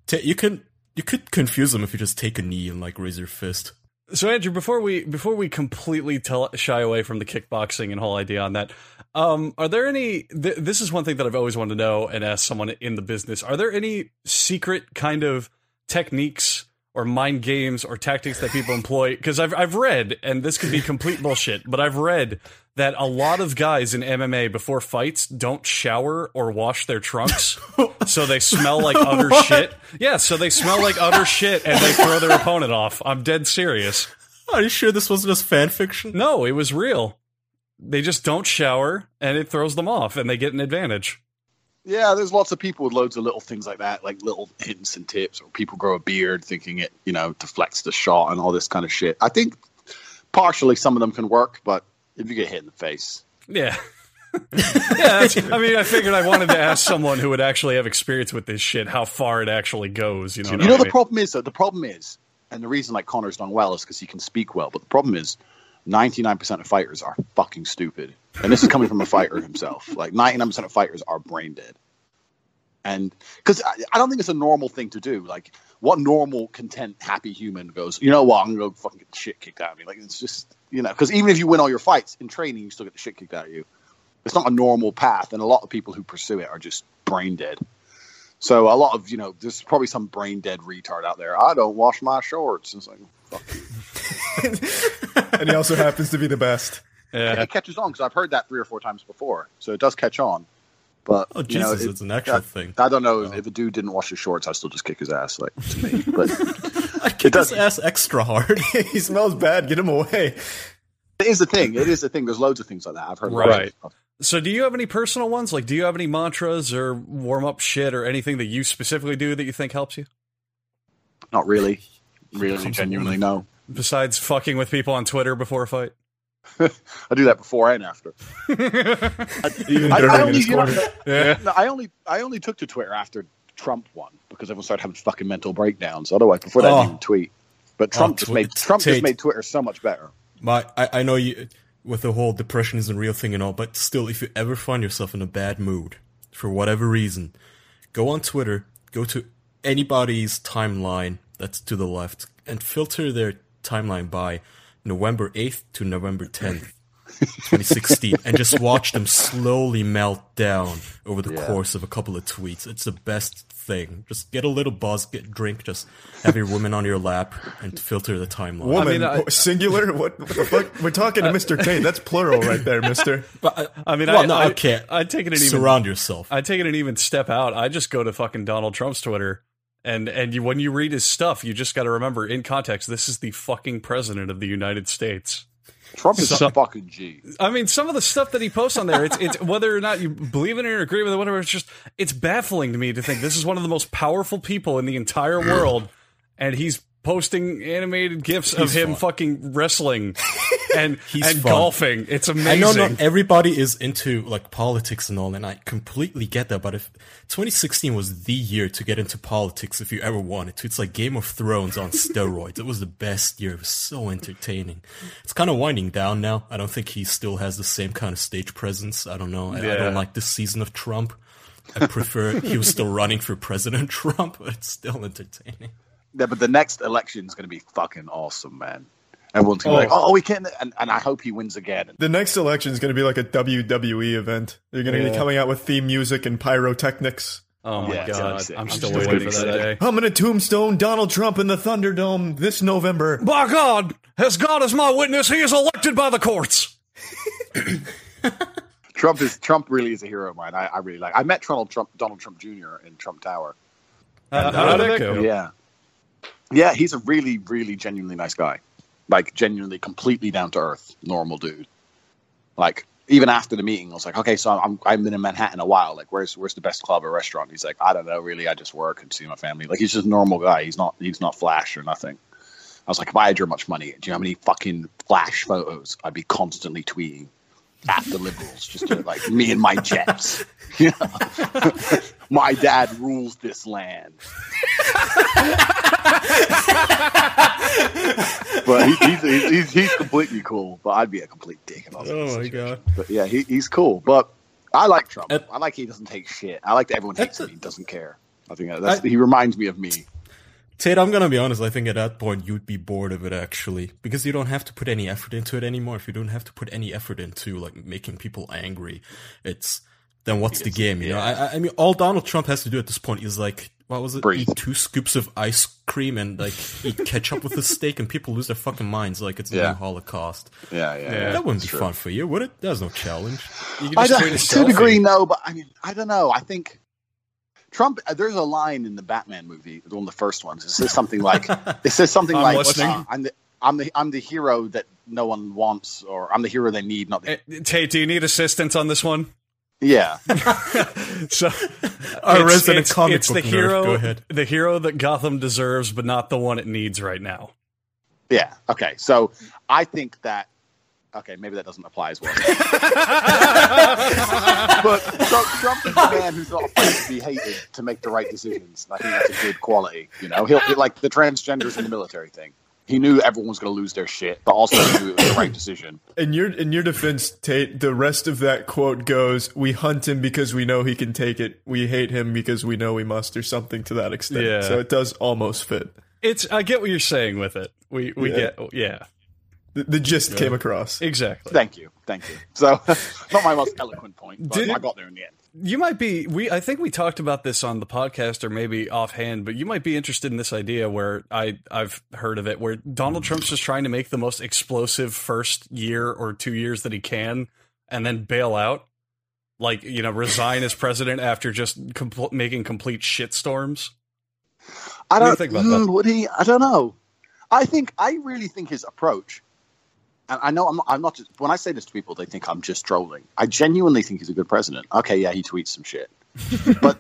Ta you can you could confuse them if you just take a knee and like raise your fist. So Andrew, before we before we completely tell, shy away from the kickboxing and whole idea on that, um, are there any? Th- this is one thing that I've always wanted to know and ask someone in the business. Are there any secret kind of techniques or mind games or tactics that people employ? Because I've I've read, and this could be complete bullshit, but I've read that a lot of guys in MMA before fights don't shower or wash their trunks, so they smell like utter shit. Yeah, so they smell like utter shit, and they throw their opponent off. I'm dead serious. Are you sure this wasn't just fan fiction? No, it was real. They just don't shower, and it throws them off, and they get an advantage. Yeah, there's lots of people with loads of little things like that, like little hints and tips, or people grow a beard thinking it, you know, deflects the shot and all this kind of shit. I think partially some of them can work, but if you get hit in the face, Yeah. yeah, I mean, I figured I wanted to ask someone who would actually have experience with this shit how far it actually goes. You know, you know the mean? problem is though. The problem is and the reason like Conor's done well is because he can speak well. But the problem is, ninety nine percent of fighters are fucking stupid, and this is coming from a fighter himself. Like ninety nine percent of fighters are brain dead, and because I, I don't think it's a normal thing to do. Like, what normal, content, happy human goes, you know what? I'm gonna go fucking get the shit kicked out of me. Like, it's just you know, because even if you win all your fights in training, you still get the shit kicked out of you. It's not a normal path, and a lot of people who pursue it are just brain dead. So a lot of you know, there's probably some brain dead retard out there. I don't wash my shorts. It's like, fuck you. and he also happens to be the best. Yeah. It catches on because I've heard that three or four times before, so it does catch on. But Oh you know, Jesus, it- it's an actual I, thing. I don't know Oh. if a dude didn't wash his shorts, I'd still just kick his ass, like to me. But I kick does- his ass extra hard. he smells bad. Get him away. it is a thing. It is a thing. There's loads of things like that. I've heard. Right. About. So, do you have any personal ones? Like, do you have any mantras or warm up shit or anything that you specifically do that you think helps you? Not really. Really, genuinely, no. Besides fucking with people on Twitter before a fight? I do that before and after. Even I, during I only, you know. Yeah. no, I only, I only took to Twitter after Trump won because everyone started having fucking mental breakdowns. Otherwise, before that, I Oh. didn't even tweet. But Trump Oh, just tw- made Trump Tate. just made Twitter so much better. My, I, I know you with the whole depression isn't real thing and all, but still, if you ever find yourself in a bad mood for whatever reason, go on Twitter, go to anybody's timeline that's to the left, and filter their timeline by November 8th to November 10th. 2016 and just watch them slowly melt down over the Yeah. course of a couple of tweets. It's the best thing. Just get a little buzz, get drink, just have your woman on your lap and filter the timeline. Woman, I mean, I- singular. What, what the fuck? We're talking to uh, Mr. Tate. That's plural right there, Mister. But I, I mean, well, I, no, I, okay. I'd take it an even. Surround yourself. I take it an even step out. I just go to fucking Donald Trump's Twitter, and and you, when you read his stuff, you just got to remember in context, this is the fucking president of the United States. Trump is So- a fucking G. I mean, some of the stuff that he posts on there, it's it's whether or not you believe in it or agree with it, whatever. It's just it's baffling to me to think this is one of the most powerful people in the entire world, and he's posting animated gifs of He's him fun. fucking wrestling and He's and fun. golfing. It's amazing. I know not everybody is into like politics and all, and I completely get that. But if 2016 was the year to get into politics, if you ever wanted to, it's like Game of Thrones on steroids. It was the best year. It was so entertaining. It's kind of winding down now. I don't think he still has the same kind of stage presence. I don't know. I, I don't like this season of Trump. I prefer he was still running for President Trump, but it's still entertaining. Yeah, but the next election is going to be fucking awesome, man. Everyone's going to be Oh. like, oh, oh we can, and, and I hope he wins again. The next election is going to be like a WWE event. They're going to be coming out with theme music and pyrotechnics. oh my Yeah, it's gonna be god, sick. I'm I'm still still waiting for that day. I'm going to tombstone Donald Trump in the Thunderdome this November. By God, as God is my witness, he is elected by the courts. Trump is Trump really is a hero of mine. I, I really like. I met Donald Trump, Donald Trump Jr. in Trump Tower. How, how did that go? Yeah, yeah, he's a really, really genuinely nice guy. Like genuinely, completely down to earth, normal dude. Like even after the meeting, I was like, okay, so I'm I've been in Manhattan a while. Like, where's where's the best club or restaurant? He's like, I don't know, really. I just work and see my family. Like, he's just a normal guy. He's not he's not flash or nothing. I was like, if I had your much money, do you know how many fucking flash photos I'd be constantly tweeting at the liberals, just to, like me and my jets. You know? my dad rules this land. but he, he's, he's, he's he's completely cool. But I'd be a complete dick if I was in Oh my situation. god. But yeah, he, he's cool. But I like Trump. Uh, I like he doesn't take shit. I like that everyone hates him. He doesn't care. I think that's, I- he reminds me of me. Tate, I'm gonna be honest. I think at that point you'd be bored of it actually, because you don't have to put any effort into it anymore. If you don't have to put any effort into like making people angry, it's then what's the game? You know, I, I- mean, all Donald Trump has to do at this point is like, what was it? Breathe. Eat two scoops of ice cream and like eat ketchup with a steak, and people lose their fucking minds like it's a Yeah. Holocaust. Yeah, yeah. Yeah. that wouldn't be true. fun for you, would it? There's no challenge. I don't, to a degree, no, but I mean, I don't know. I think Trump. uh, There's a line in the Batman movie, one of the first ones. It says something like, "It says something I'm like, listening. I'm the I'm the I'm the hero that no one wants, or I'm the hero they need, not the Tate, do you need assistance on this one? yeah." So, Our it's- resident it's, comic it's the nerd. hero, Go ahead. the hero that Gotham deserves, but not the one it needs right now. Yeah. Okay. So I think that Okay, maybe that doesn't apply as well. but Trump, Trump is the man who's not afraid to be hated to make the right decisions. And I think that's a good quality. You know, he'll like the transgenders in the military thing. He knew everyone was going to lose their shit, but also he knew it was the right decision. In your in your defense, Tate, the rest of that quote goes, "We hunt him because we know he can take it. We hate him because we know we must," or something to that extent. Yeah. So it does almost fit. It's I get what you're saying with it. We we Yeah. get yeah The, the gist came across. exactly. Thank you, thank you. So, not my most eloquent point, but Did- I got there in the end. You might be we I think we talked about this on the podcast or maybe offhand, but you might be interested in this idea where I I've heard of it where Donald Trump's just trying to make the most explosive first year or 2 years that he can and then bail out. Like, you know, resign as president after just compl- making complete shitstorms. I do you don't think about that? mm, Would he? I don't know. I think I really think his approach. I know I'm not, I'm not just when I say this to people, they think I'm just trolling. I genuinely think he's a good president. Okay, yeah, he tweets some shit, but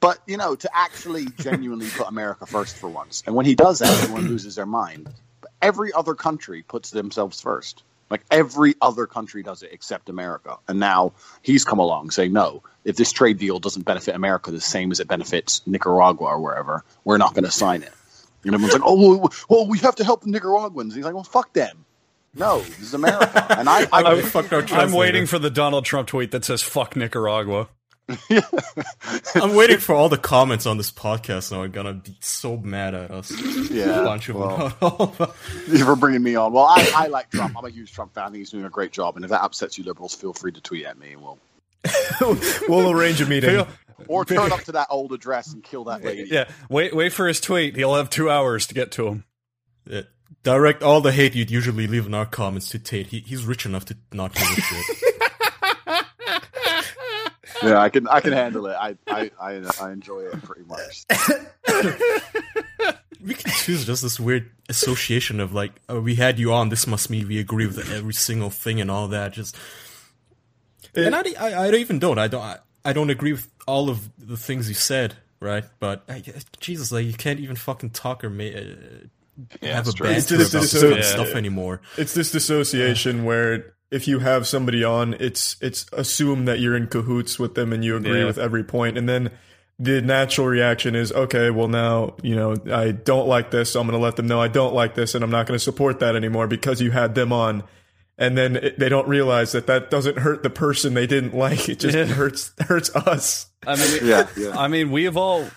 but you know, to actually genuinely put America first for once, and when he does that, everyone loses their mind. But every other country puts themselves first. Like every other country does it except America. And now he's come along saying, no, if this trade deal doesn't benefit America the same as it benefits Nicaragua or wherever, we're not going to sign it. And everyone's like, oh, well, well, we have to help the Nicaraguans. he's like, well, fuck them. No, this is America. And I, I, I fucked our I'm waiting for the Donald Trump tweet that says fuck Nicaragua. I'm waiting for all the comments on this podcast now. are gonna be so mad at us. Yeah, a bunch of well. them. for bringing me on. Well, I, I like Trump. I'm a huge Trump fan. I think he's doing a great job. And if that upsets you liberals, feel free to tweet at me and we'll we'll arrange a meeting. or turn up to that old address and kill that lady. Yeah, wait wait for his tweet. He'll have 2 hours to get to him. Yeah. Direct all the hate you'd usually leave in our comments to Tate. He, he's rich enough to not give a shit. Yeah, I can I can handle it. I I, I, I enjoy it pretty much. we can choose just this weird association of like, oh, we had you on. This must mean we agree with every single thing and all that. Just and I, I, I don't even don't. I don't. I, I don't agree with all of the things you said, right? But I, Jesus, like you can't even fucking talk or ma- uh, uh, have a it's true. It's about just- this it's kind of so- stuff anymore. It's this dissociation where if you have somebody on, it's it's assumed that you're in cahoots with them and you agree Yeah. with every point, and then the natural reaction is, okay, well now you know I don't like this, so I'm going to let them know I don't like this, and I'm not going to support that anymore because you had them on. And then it, they don't realize that that doesn't hurt the person they didn't like. It just Yeah. hurts hurts us. I mean, Yeah, yeah. I mean, we have all,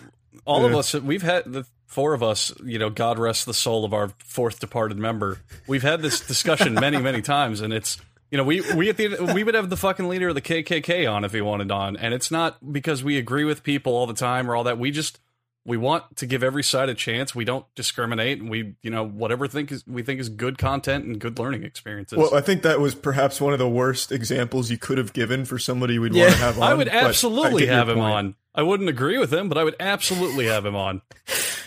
all of us, we've had the four of us. You know, God rest the soul of our fourth departed member. We've had this discussion many, many times, and it's you know, we we at the we would have the fucking leader of the KKK on if he wanted on, and it's not because we agree with people all the time or all that. We just we want to give every side a chance. We don't discriminate, and we you know whatever think is we think is good content and good learning experiences. Well, I think that was perhaps one of the worst examples you could have given for somebody we'd want to have on. I would but I absolutely have him point. on. I wouldn't agree with him, but I would absolutely have him on.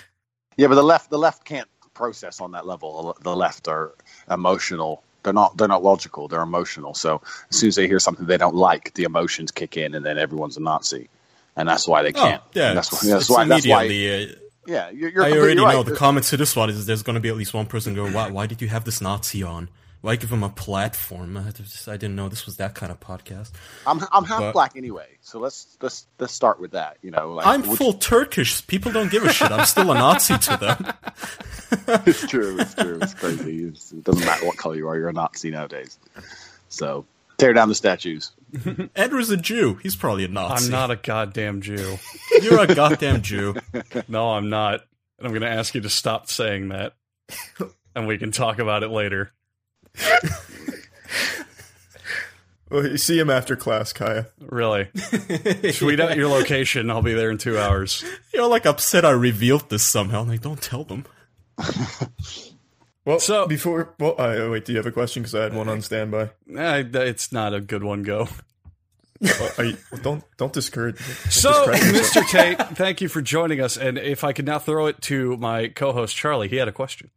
Yeah, but the left the left can't process on that level. The left are emotional. They're not they're not logical. They're emotional. So as soon as they hear something they don't like, the emotions kick in, and then everyone's a Nazi, and that's why they Oh, can't. yeah, that's why. That's why. That's why. uh, Yeah, you're, you're I already right. know the comments to this one is there's going to be at least one person go, why, why did you have this Nazi on? Why give him a platform? I, just, I didn't know this was that kind of podcast. I'm I'm half But- black anyway, so let's let's let's start with that. You know, like, I'm which- full Turkish. People don't give a shit. I'm still a Nazi to them. It's true. It's true. It's crazy. It's, it doesn't matter what color you are. You're a Nazi nowadays. So tear down the statues. Andrew's a Jew. He's probably a Nazi. I'm not a goddamn Jew. You're a goddamn Jew. No, I'm not. And I'm going to ask you to stop saying that. And we can talk about it later. Well, you see him after class, Kaya. Really. Tweet out your location. I'll be there in two hours. You're like upset I revealed this somehow. Like, don't tell them. Well, So- before, well, uh, wait, do you have a question? Because I had one on standby. Eh, it's not a good one, go. Are you, don't don't discourage. don't So. Mr. Tate, thank you for joining us. And if I could now throw it to my co host, Charlie, he had a question.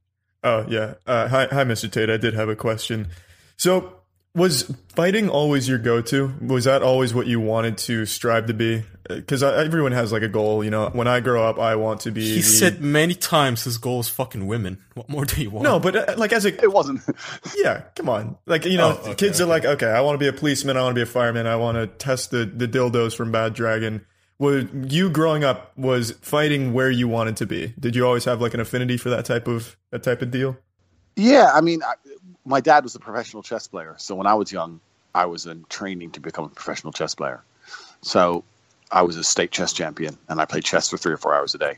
Oh yeah. Uh, hi, hi, Mr. Tate. I did have a question. So Was fighting always your go-to? Was that always what you wanted to strive to be? Because everyone has like a goal, you know. When I grow up, I want to be. He the- said many times his goal is fucking women. What more do you want? no, but uh, like as a It wasn't. yeah, come on, like you know, Oh, okay, kids are like, okay, I want to be a policeman, I want to be a fireman, I want to test the the dildos from Bad Dragon. Would you growing up was fighting where you wanted to be? Did you always have like an affinity for that type of that type of deal? Yeah, I mean, I, my dad was a professional chess player, so when I was young, I was in training to become a professional chess player. So I was a state chess champion, and I played chess for three or four hours a day.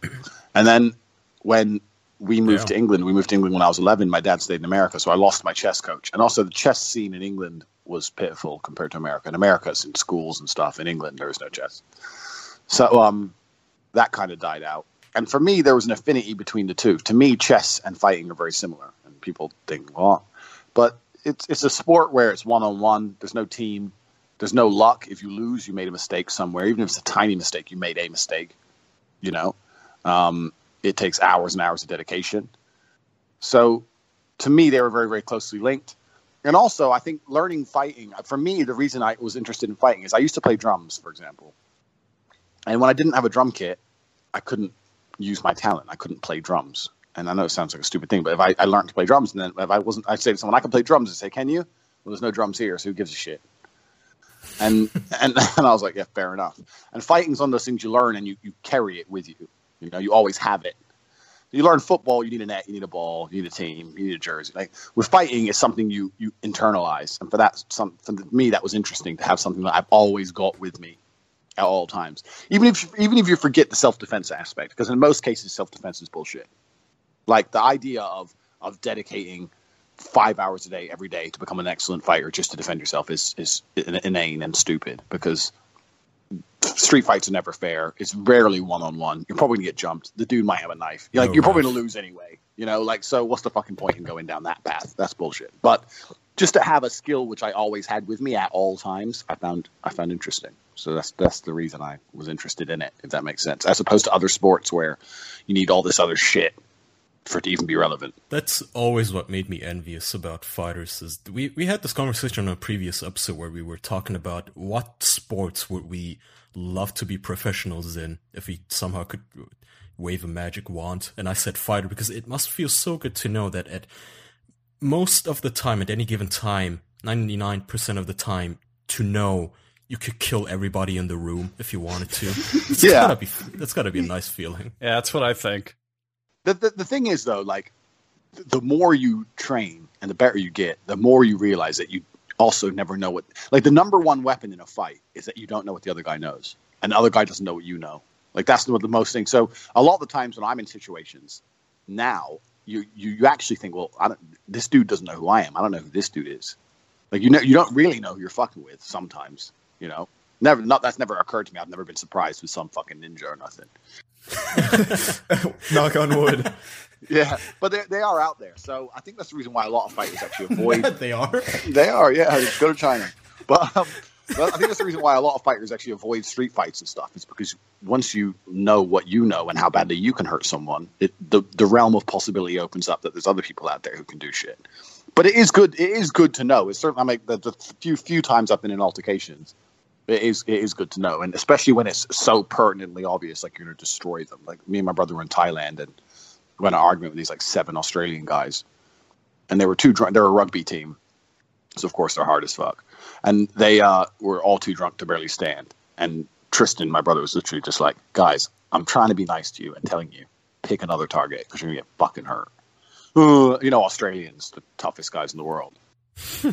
And then when we moved Yeah. to England, we moved to England when I was 11. My dad stayed in America, so I lost my chess coach. And also, the chess scene in England was pitiful compared to America. In America, it's in schools and stuff. In England, there was no chess. So um, that kind of died out. And for me, there was an affinity between the two. To me, chess and fighting are very similar. And people think, well, but it's it's a sport where it's one on one. There's no team. There's no luck. If you lose, you made a mistake somewhere. Even if it's a tiny mistake, you made a mistake. You know, um, it takes hours and hours of dedication. So, to me, they were very very closely linked. And also, I think learning fighting for me, the reason I was interested in fighting is I used to play drums, for example. And when I didn't have a drum kit, I couldn't use my talent. I couldn't play drums. And I know it sounds like a stupid thing, but if I, I learned to play drums, and then if I wasn't, I'd say to someone, I can play drums. I'd say, Can you? Well, there's no drums here, so who gives a shit? And and, and I was like, Yeah, fair enough. And fighting's one of those things you learn and you, you carry it with you. You know, you always have it. You learn football, you need a net, you need a ball, you need a team, you need a jersey. Like with fighting, it's something you you internalize, and for that, some for me, that was interesting to have something that I've always got with me at all times. Even if even if you forget the self defense aspect, because in most cases self defense is bullshit. Like the idea of of dedicating five hours a day every day to become an excellent fighter just to defend yourself is is inane and stupid because street fights are never fair. It's rarely one on one. You're probably gonna get jumped. The dude might have a knife. You're like No you're probably ref. gonna lose anyway. You know, like so what's the fucking point in going down that path? That's bullshit. But just to have a skill which I always had with me at all times, I found I found interesting. So that's that's the reason I was interested in it, if that makes sense. As opposed to other sports where you need all this other shit for it to even be relevant. That's always what made me envious about fighters. Is we we had this conversation on a previous episode where we were talking about what sports would we love to be professionals in if we somehow could wave a magic wand. And I said fighter because it must feel so good to know that at most of the time, at any given time, ninety nine percent of the time, to know you could kill everybody in the room if you wanted to. It's Yeah. gotta be that's gotta be a nice feeling. Yeah, that's what I think. The, the the thing is though, like the more you train and the better you get, the more you realize that you also never know what like the number one weapon in a fight is that you don't know what the other guy knows. And the other guy doesn't know what you know. Like that's the, the most thing. So a lot of the times when I'm in situations now, you you, you actually think, well, I don't, this dude doesn't know who I am. I don't know who this dude is. Like you know, you don't really know who you're fucking with sometimes. You know, never. Not that's never occurred to me. I've never been surprised with some fucking ninja or nothing. Knock on wood. Yeah, but they, they are out there. So I think that's the reason why a lot of fighters actually avoid. they are. they are, yeah. Go to China. But, um, but I think that's the reason why a lot of fighters actually avoid street fights and stuff. Is because once you know what you know and how badly you can hurt someone, it, the the realm of possibility opens up that there's other people out there who can do shit. But it is good. It is good to know. It's certainly I make the, the few few times I've been in altercations. It is it is good to know, and especially when it's so pertinently obvious, like you're going to destroy them. Like me and my brother were in Thailand, and we had an argument with these like seven Australian guys, and they were two drunk. They're a rugby team, so of course they're hard as fuck, and they uh, were all too drunk to barely stand. And Tristan, my brother, was literally just like, "Guys, I'm trying to be nice to you and telling you, pick another target because you're gonna get fucking hurt." Uh, you know, Australians, the toughest guys in the world.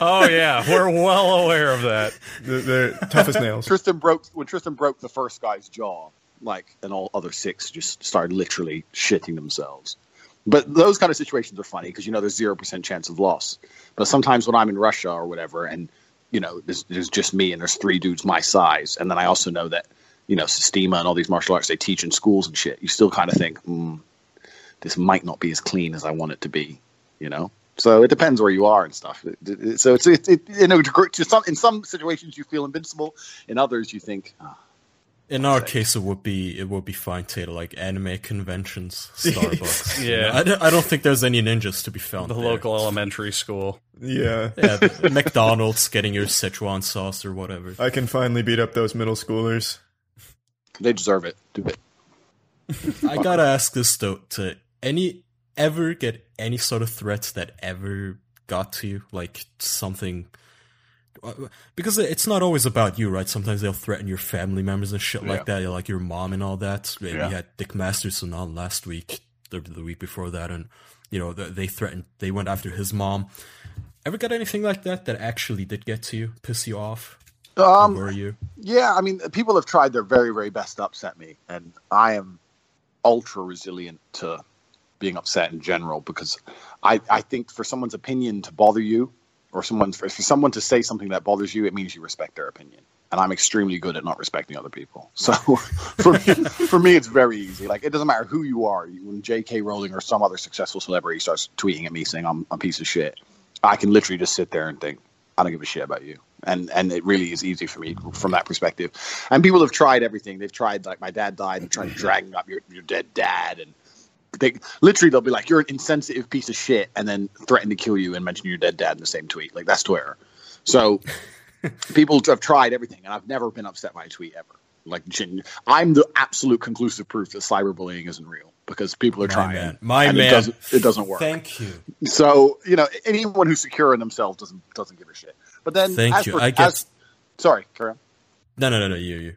oh yeah, we're well aware of that. They're, they're nails. Tristan broke when Tristan broke the first guy's jaw, like, and all other six just started literally shitting themselves. But those kind of situations are funny because you know there's zero percent chance of loss. But sometimes when I'm in Russia or whatever, and you know there's, there's just me and there's three dudes my size, and then I also know that you know Systema and all these martial arts they teach in schools and shit. You still kind of think, mm, this might not be as clean as I want it to be, you know. So it depends where you are and stuff. So it's it, it, you know to, some in some situations you feel invincible, in others you think, ah, In our case, it would be it would be fine to like anime conventions, Starbucks. Yeah. You know, I, don't, I don't think there's any ninjas to be found. The there. local elementary school. Yeah. yeah, McDonald's getting your Szechuan sauce or whatever. I can finally beat up those middle schoolers. They deserve it. Do it. I gotta ask this though: to any ever get any sort of threats that ever got to you, like something? Because it's not always about you, right? Sometimes they'll threaten your family members and shit like that, like your mom and all that. We Yeah. had Dick Masterson on last week, the, the week before that, and you know they they threatened, they went after his mom. Ever got anything like that that actually did get to you, piss you off, Um, or were you? Yeah, I mean, people have tried their very, very best to upset me, and I am ultra resilient to being upset in general because I, I think for someone's opinion to bother you, or someone for, for someone to say something that bothers you, it means you respect their opinion. And I'm extremely good at not respecting other people. So for me, for me, it's very easy. Like it doesn't matter who you are. When J.K. Rowling or some other successful celebrity starts tweeting at me saying I'm a piece of shit, I can literally just sit there and think, I don't give a shit about you. And and it really is easy for me from that perspective. And people have tried everything. They've tried like my dad died and trying to drag up your, your dead dad and they literally they'll be like, You're an insensitive piece of shit and then threaten to kill you and mention your dead dad in the same tweet. Like that's Twitter. So people have tried everything and I've never been upset by a tweet ever. Like I'm the absolute conclusive proof that cyberbullying isn't real because people are My trying. man, my man. It doesn't, it doesn't work. Thank you. So you know, anyone who's secure in themselves doesn't doesn't give a shit. But then, Thank as you. For, I guess- as- sorry, carry on. No, no, no, no. You, you.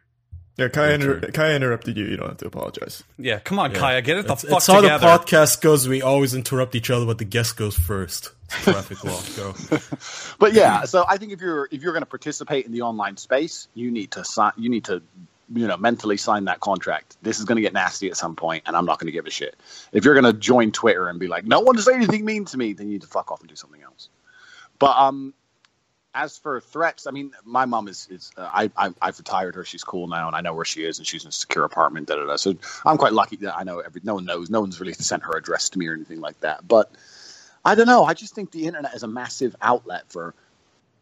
Yeah, Kai, inter- turn. Kai interrupted you. You don't have to apologize. Yeah, come on, Kaya, get it the It's, fuck it's how the podcast goes. We always interrupt each other, but the guest goes first. Traffic law. Go. But yeah, so I think if you're if you're going to participate in the online space, you need to sign. You need to you know mentally sign that contract. This is going to get nasty at some point, and I'm not going to give a shit. If you're going to join Twitter and be like, no one to say anything mean to me, then you need to fuck off and do something else. But um, as for threats, I mean, my mom is is uh, I, I I've retired her. She's cool now, and I know where she is, and she's in a secure apartment. Da da da. So I'm quite lucky that I know every. No one knows. No one's really sent her address to me or anything like that. But I don't know. I just think the internet is a massive outlet for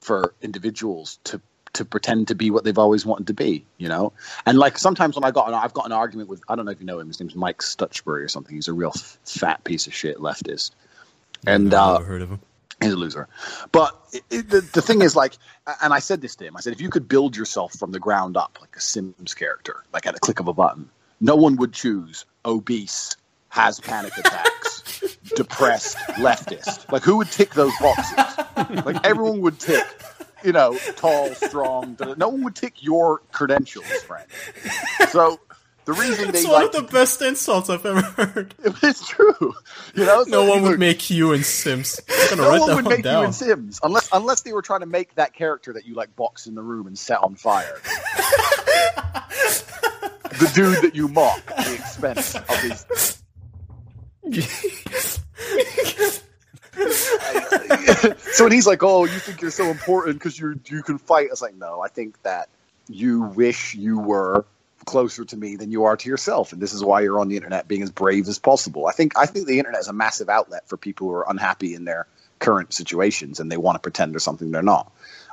for individuals to to pretend to be what they've always wanted to be, you know. And like sometimes when I got an, I've got an argument with I don't know if you know him. His name's Mike Stuchbery or something. He's a real fat piece of shit leftist, and I've uh, never heard of him. He's a loser. But it, it, the, the thing is, like, and I said this to him. I said, if you could build yourself from the ground up, like a Sims character, like at a click of a button, no one would choose obese, has panic attacks, depressed, leftist. Like, who would tick those boxes? Like, everyone would tick. You know, tall, strong. No one would tick your credentials, friend. So the reason they It's one like of the best insults I've ever heard. it's true. You know, No one would make you in Sims. No one would one make down. you in Sims unless unless they were trying to make that character that you like box in the room and set on fire. the dude that you mock at the expense of his. so when he's like, "Oh, you think you're so important because you you can fight," it's like, no, I think that you wish you were closer to me than you are to yourself, and this is why you're on the internet being as brave as possible. I think I think the internet is a massive outlet for people who are unhappy in their current situations and they want to pretend they're something they're not.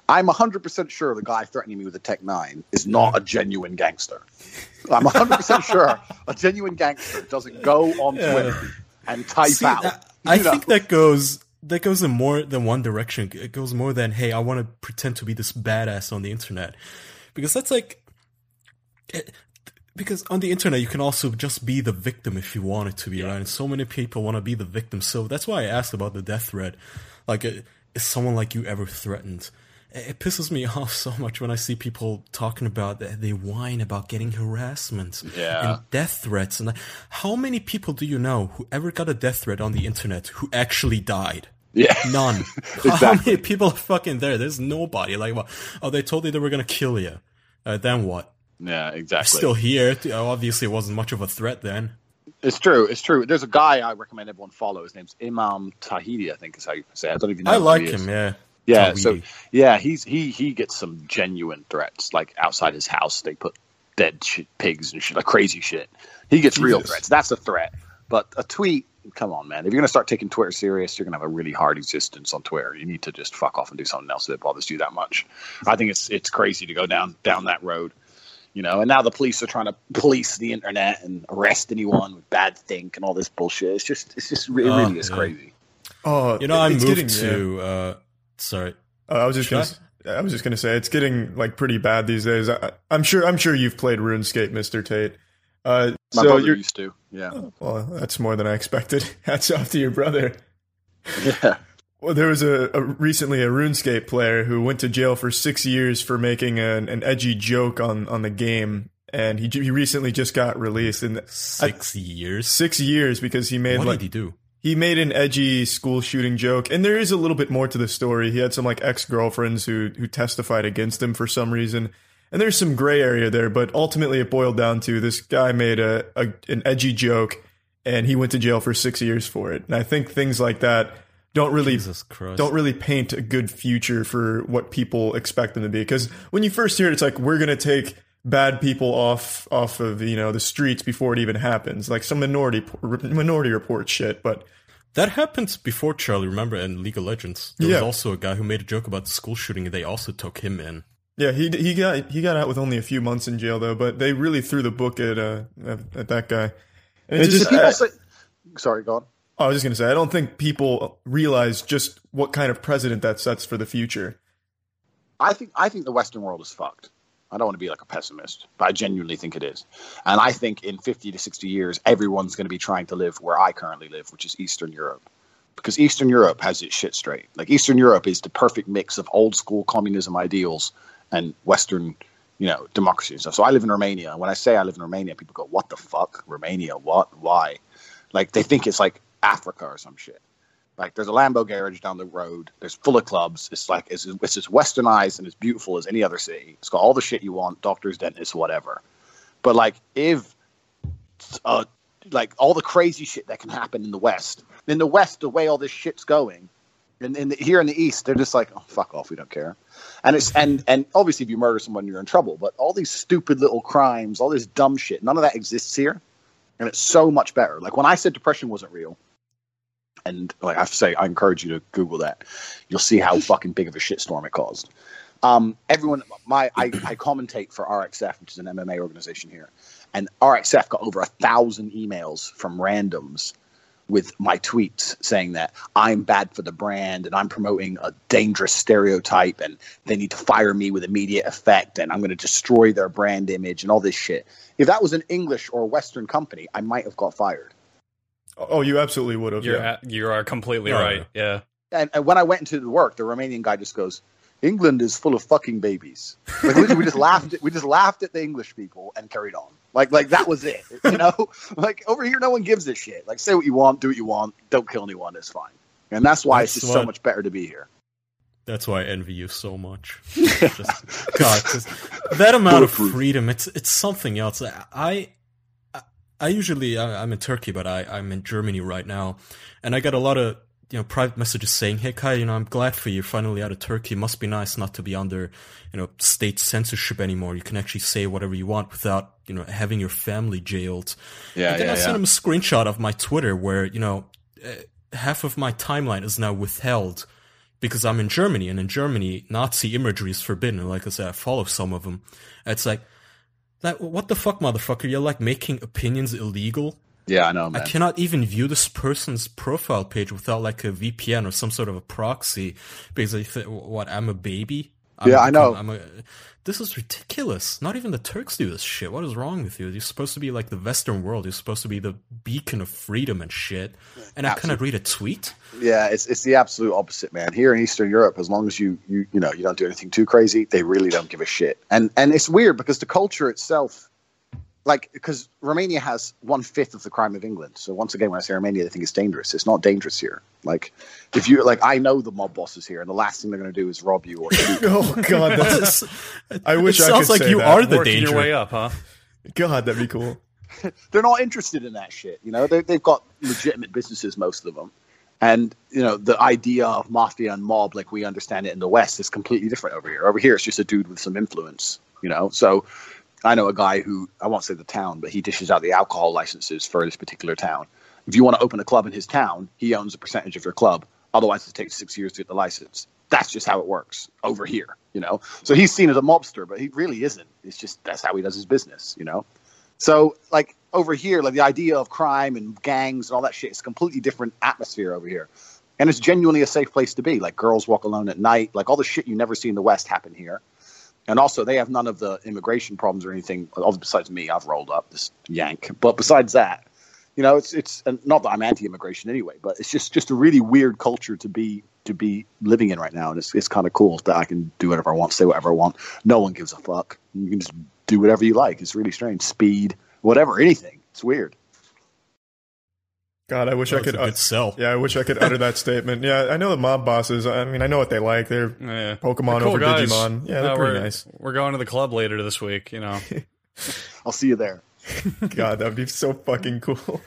I'm 100% sure the guy threatening me with a Tec-9 is not a genuine gangster. I'm 100% sure a genuine gangster doesn't go on. Twitter and type See, out. that- I know, think that goes that goes in more than one direction. It goes more than hey, I want to pretend to be this badass on the internet, because that's like, it, because on the internet you can also just be the victim if you want it to be, right? And so many people want to be the victim. So that's why I asked about the death threat. Like, uh, is someone like you ever threatened? It pisses me off so much when I see people talking about that they whine about getting harassment Yeah. and death threats. And how many people do you know who ever got a death threat on the internet who actually died? yeah. None. How many people are fucking there? There's nobody. Like, what? Oh, they told you they were gonna kill you. Uh, then what? Yeah, exactly. Still here. Uh, Obviously, it wasn't much of a threat then. It's true. It's true. There's a guy I recommend everyone follow. His name's Imam Tawhidi, I think is how you say. it. I don't even know. I like him. Yeah. Yeah, so yeah, he's he he gets some genuine threats. Like outside his house, they put dead shit, pigs and shit, like crazy shit. He gets real threats. That's a threat. But a tweet, come on, man. If you're gonna start taking Twitter serious, you're gonna have a really hard existence on Twitter. You need to just fuck off and do something else that bothers you that much. I think it's it's crazy to go down down that road. You know, and now the police are trying to police the internet and arrest anyone with bad think and all this bullshit. It's just, it's just, it really Oh, is yeah. crazy. Oh, You know, I it's moved getting- yeah. to. Uh, sorry. Uh, I was just Should gonna, I was just gonna say it's getting like pretty bad these days. I, I'm sure I'm sure you've played RuneScape, Mister Tate. Uh, My so brother you're used to. Yeah. well. That's more than I expected. Hats off to your brother. Yeah. Well, there was a, a recently a RuneScape player who went to jail for six years for making an, an edgy joke on, on the game, and he he recently just got released in Six years. six years because he made What like did he do? he made an edgy school shooting joke and there is a little bit more to the story he had some like ex-girlfriends who who testified against him for some reason and there's some gray area there but ultimately it boiled down to this guy made a, a an edgy joke and he went to jail for six years for it and i think things like that don't really don't really paint a good future for what people expect them to be because when you first hear it it's like we're going to take bad people off off of you know the streets before it even happens like some minority minority report shit but That happened before Charlie, remember, in League of Legends. There was also a guy who made a joke about the school shooting, and they also took him in. Yeah, he he got he got out with only a few months in jail though, but they really threw the book at uh at, at that guy. And it Do just, people I, say, sorry, go on. I was just gonna say I don't think people realize just what kind of precedent that sets for the future. I think I think the Western world is fucked. I don't want to be like a pessimist, but I genuinely think it is. And I think in 50 to 60 years, everyone's going to be trying to live where I currently live, which is Eastern Europe. Because Eastern Europe has its shit straight. Like Eastern Europe is the perfect mix of old school communism ideals and Western, you know, democracy and stuff. So I live in Romania. And when I say I live in Romania, people go, "What the fuck, Romania? What? Why?" Like they think it's like Africa or some shit. Like there's a Lambo garage down the road. There's full of clubs. It's like it's, it's as westernized and as beautiful as any other city. It's got all the shit you want: doctors, dentists, whatever. But like if, uh, like all the crazy shit that can happen in the West, in the West, the way all this shit's going, and in here in the East, they're just like, oh fuck off, we don't care. And it's and and obviously, if you murder someone, you're in trouble. But all these stupid little crimes, all this dumb shit, none of that exists here, and it's so much better. Like when I said depression wasn't real and like I have to say, I encourage you to Google that. You'll see how fucking big of a shitstorm it caused. Um, everyone, my I, I commentate for RXF, which is an MMA organization here, and RXF got over a thousand emails from randoms with my tweets saying that I'm bad for the brand and I'm promoting a dangerous stereotype and they need to fire me with immediate effect and I'm going to destroy their brand image and all this shit. If that was an English or Western company, I might have got fired. Oh, you absolutely would have. You're Yeah. at, you are completely Yeah. right. Yeah. and, and when I went into the work, the Romanian guy just goes, "England is full of fucking babies." Like literally, we just laughed. At, we just laughed at the English people and carried on. Like like that was it. You know, like over here, no one gives a shit. Like say what you want, do what you want, don't kill anyone. It's fine. And that's why it's That's just so much better to be here. That's why I envy you so much. Just, God, 'cause that amount of freedom, it's it's something else. I I, usually I, I'm in Turkey, but I I'm in Germany right now, and I got a lot of you know private messages saying, "Hey Kai, you know I'm glad for you. You're finally out of Turkey. It must be nice not to be under you know state censorship anymore. You can actually say whatever you want without you know having your family jailed." Yeah, and then I sent him a screenshot of my Twitter where, you know, uh, half of my timeline is now withheld because I'm in Germany, and in Germany, Nazi imagery is forbidden. Like I said, I follow some of them. It's like, that, what the fuck, motherfucker? You're like making opinions illegal. Yeah, I know, I cannot even view this person's profile page without like a VPN or some sort of a proxy because I th- what I'm a baby. I'm Yeah, I know. I'm a, this is ridiculous. Not even the Turks do this shit. What is wrong with you? You're supposed to be like the Western world. You're supposed to be the beacon of freedom and shit. And I cannot read a tweet. Yeah, it's it's the absolute opposite, man. Here in Eastern Europe, as long as you you you know you don't do anything too crazy, they really don't give a shit. And and it's weird because the culture itself, like because Romania has one fifth of the crime of England. So once again, when I say Romania, they think it's dangerous. It's not dangerous here. Like if you like, I know the mob bosses here, and the last thing they're going to do is rob you or shoot. Oh God, that's, I wish it I sounds could like say you that. are the Working danger. your way up, huh? God, that'd be cool. they're not interested in that shit. You know, they, they've got legitimate businesses, most of them. And, you know, the idea of mafia and mob, like we understand it in the West, is completely different over here. Over here, it's just a dude with some influence, you know? So I know a guy who, I won't say the town, but he dishes out the alcohol licenses for this particular town. If you want to open a club in his town, he owns a percentage of your club. Otherwise, it takes six years to get the license. that's just how it works over here, you know. So he's seen as a mobster, but he really isn't. It's just that's how he does his business, you know. So like over here, like the idea of crime and gangs and all that shit is completely different atmosphere over here. And it's genuinely a safe place to be. Like girls walk alone at night, like all the shit you never see in the West happen here. And also, they have none of the immigration problems or anything. Besides me, I've rolled up this yank. But besides that, you know, it's it's not that I'm anti-immigration anyway, but it's just just a really weird culture to be to be living in right now, and it's it's kind of cool that I can do whatever I want, say whatever I want. No one gives a fuck. You can just do whatever you like. It's really strange. Speed, whatever, anything. It's weird. God, I wish That I could. a good sell. yeah, I wish I could utter that statement. Yeah, I know the mob bosses. I mean, I know what they like. They're Yeah. Pokemon Cool over guys. Digimon. Yeah, they're Uh, pretty we're, nice. We're going to the club later this week. You know. I'll see you there. God, that'd be so fucking cool.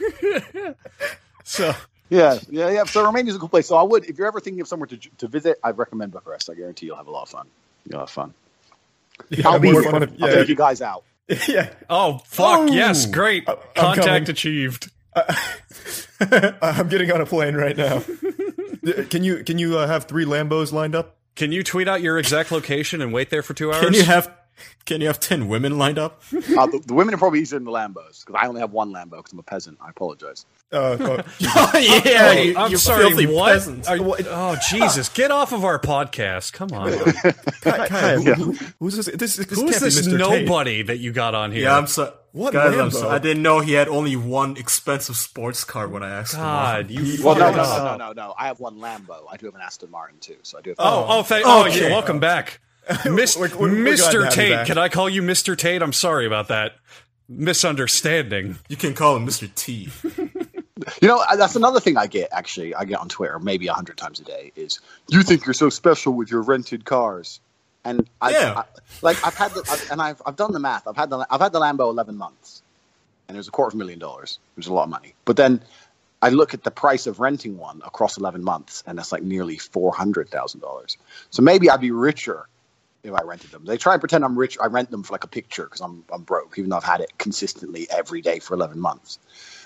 so Yeah, yeah, yeah. So Romania's a cool place. So I would, if you're ever thinking of somewhere to to visit, I'd recommend Bucharest. I guarantee you'll have a lot of fun. You'll have fun. Yeah, I'll be more here. fun if- I'll take you guys out. yeah. Oh fuck! Oh. yes, great. I'm Contact coming. achieved. I'm getting on a plane right now. Can you can you uh, have three Lambos lined up? Can you tweet out your exact location and wait there for two hours? Can you have can you have ten women lined up? Uh, the, the women are probably easier than the Lambos because I only have one Lambo because I'm a peasant. I apologize. Uh, oh, oh yeah, Hey, you, I'm you sorry. filthy What? peasant. Are you- oh Jesus! Get off of our podcast. Come on. Kai, Kai, who- Yeah. who- who's this? This, this Who's can't be this Mr. Tate. nobody that you got on here? Yeah, I'm sorry. What Guys, I'm Lambo? I didn't know he had only one expensive sports car when I asked God, him. you. Well, no, no, no, no, no, no. I have one Lambo. I do have an Aston Martin too. So I do have. Oh, oh, thank, oh, Okay. yeah, welcome back, We're- we're- Mr. Tate. Can I call you Mr. Tate? I'm sorry about that misunderstanding. You can call him Mr. T. You know, that's another thing I get. Actually, I get on Twitter maybe a hundred times a day. Is you think you're so special with your rented cars? And I, Yeah. I like I've had the I've, and I've I've done the math. I've had the I've had the Lambo eleven months, and it was a quarter of a million dollars. It was a lot of money. But then I look at the price of renting one across eleven months, and that's like nearly four hundred thousand dollars. So maybe I'd be richer if I rented them. They try and pretend I'm rich. I rent them for like a picture because I'm I'm broke, even though I've had it consistently every day for eleven months.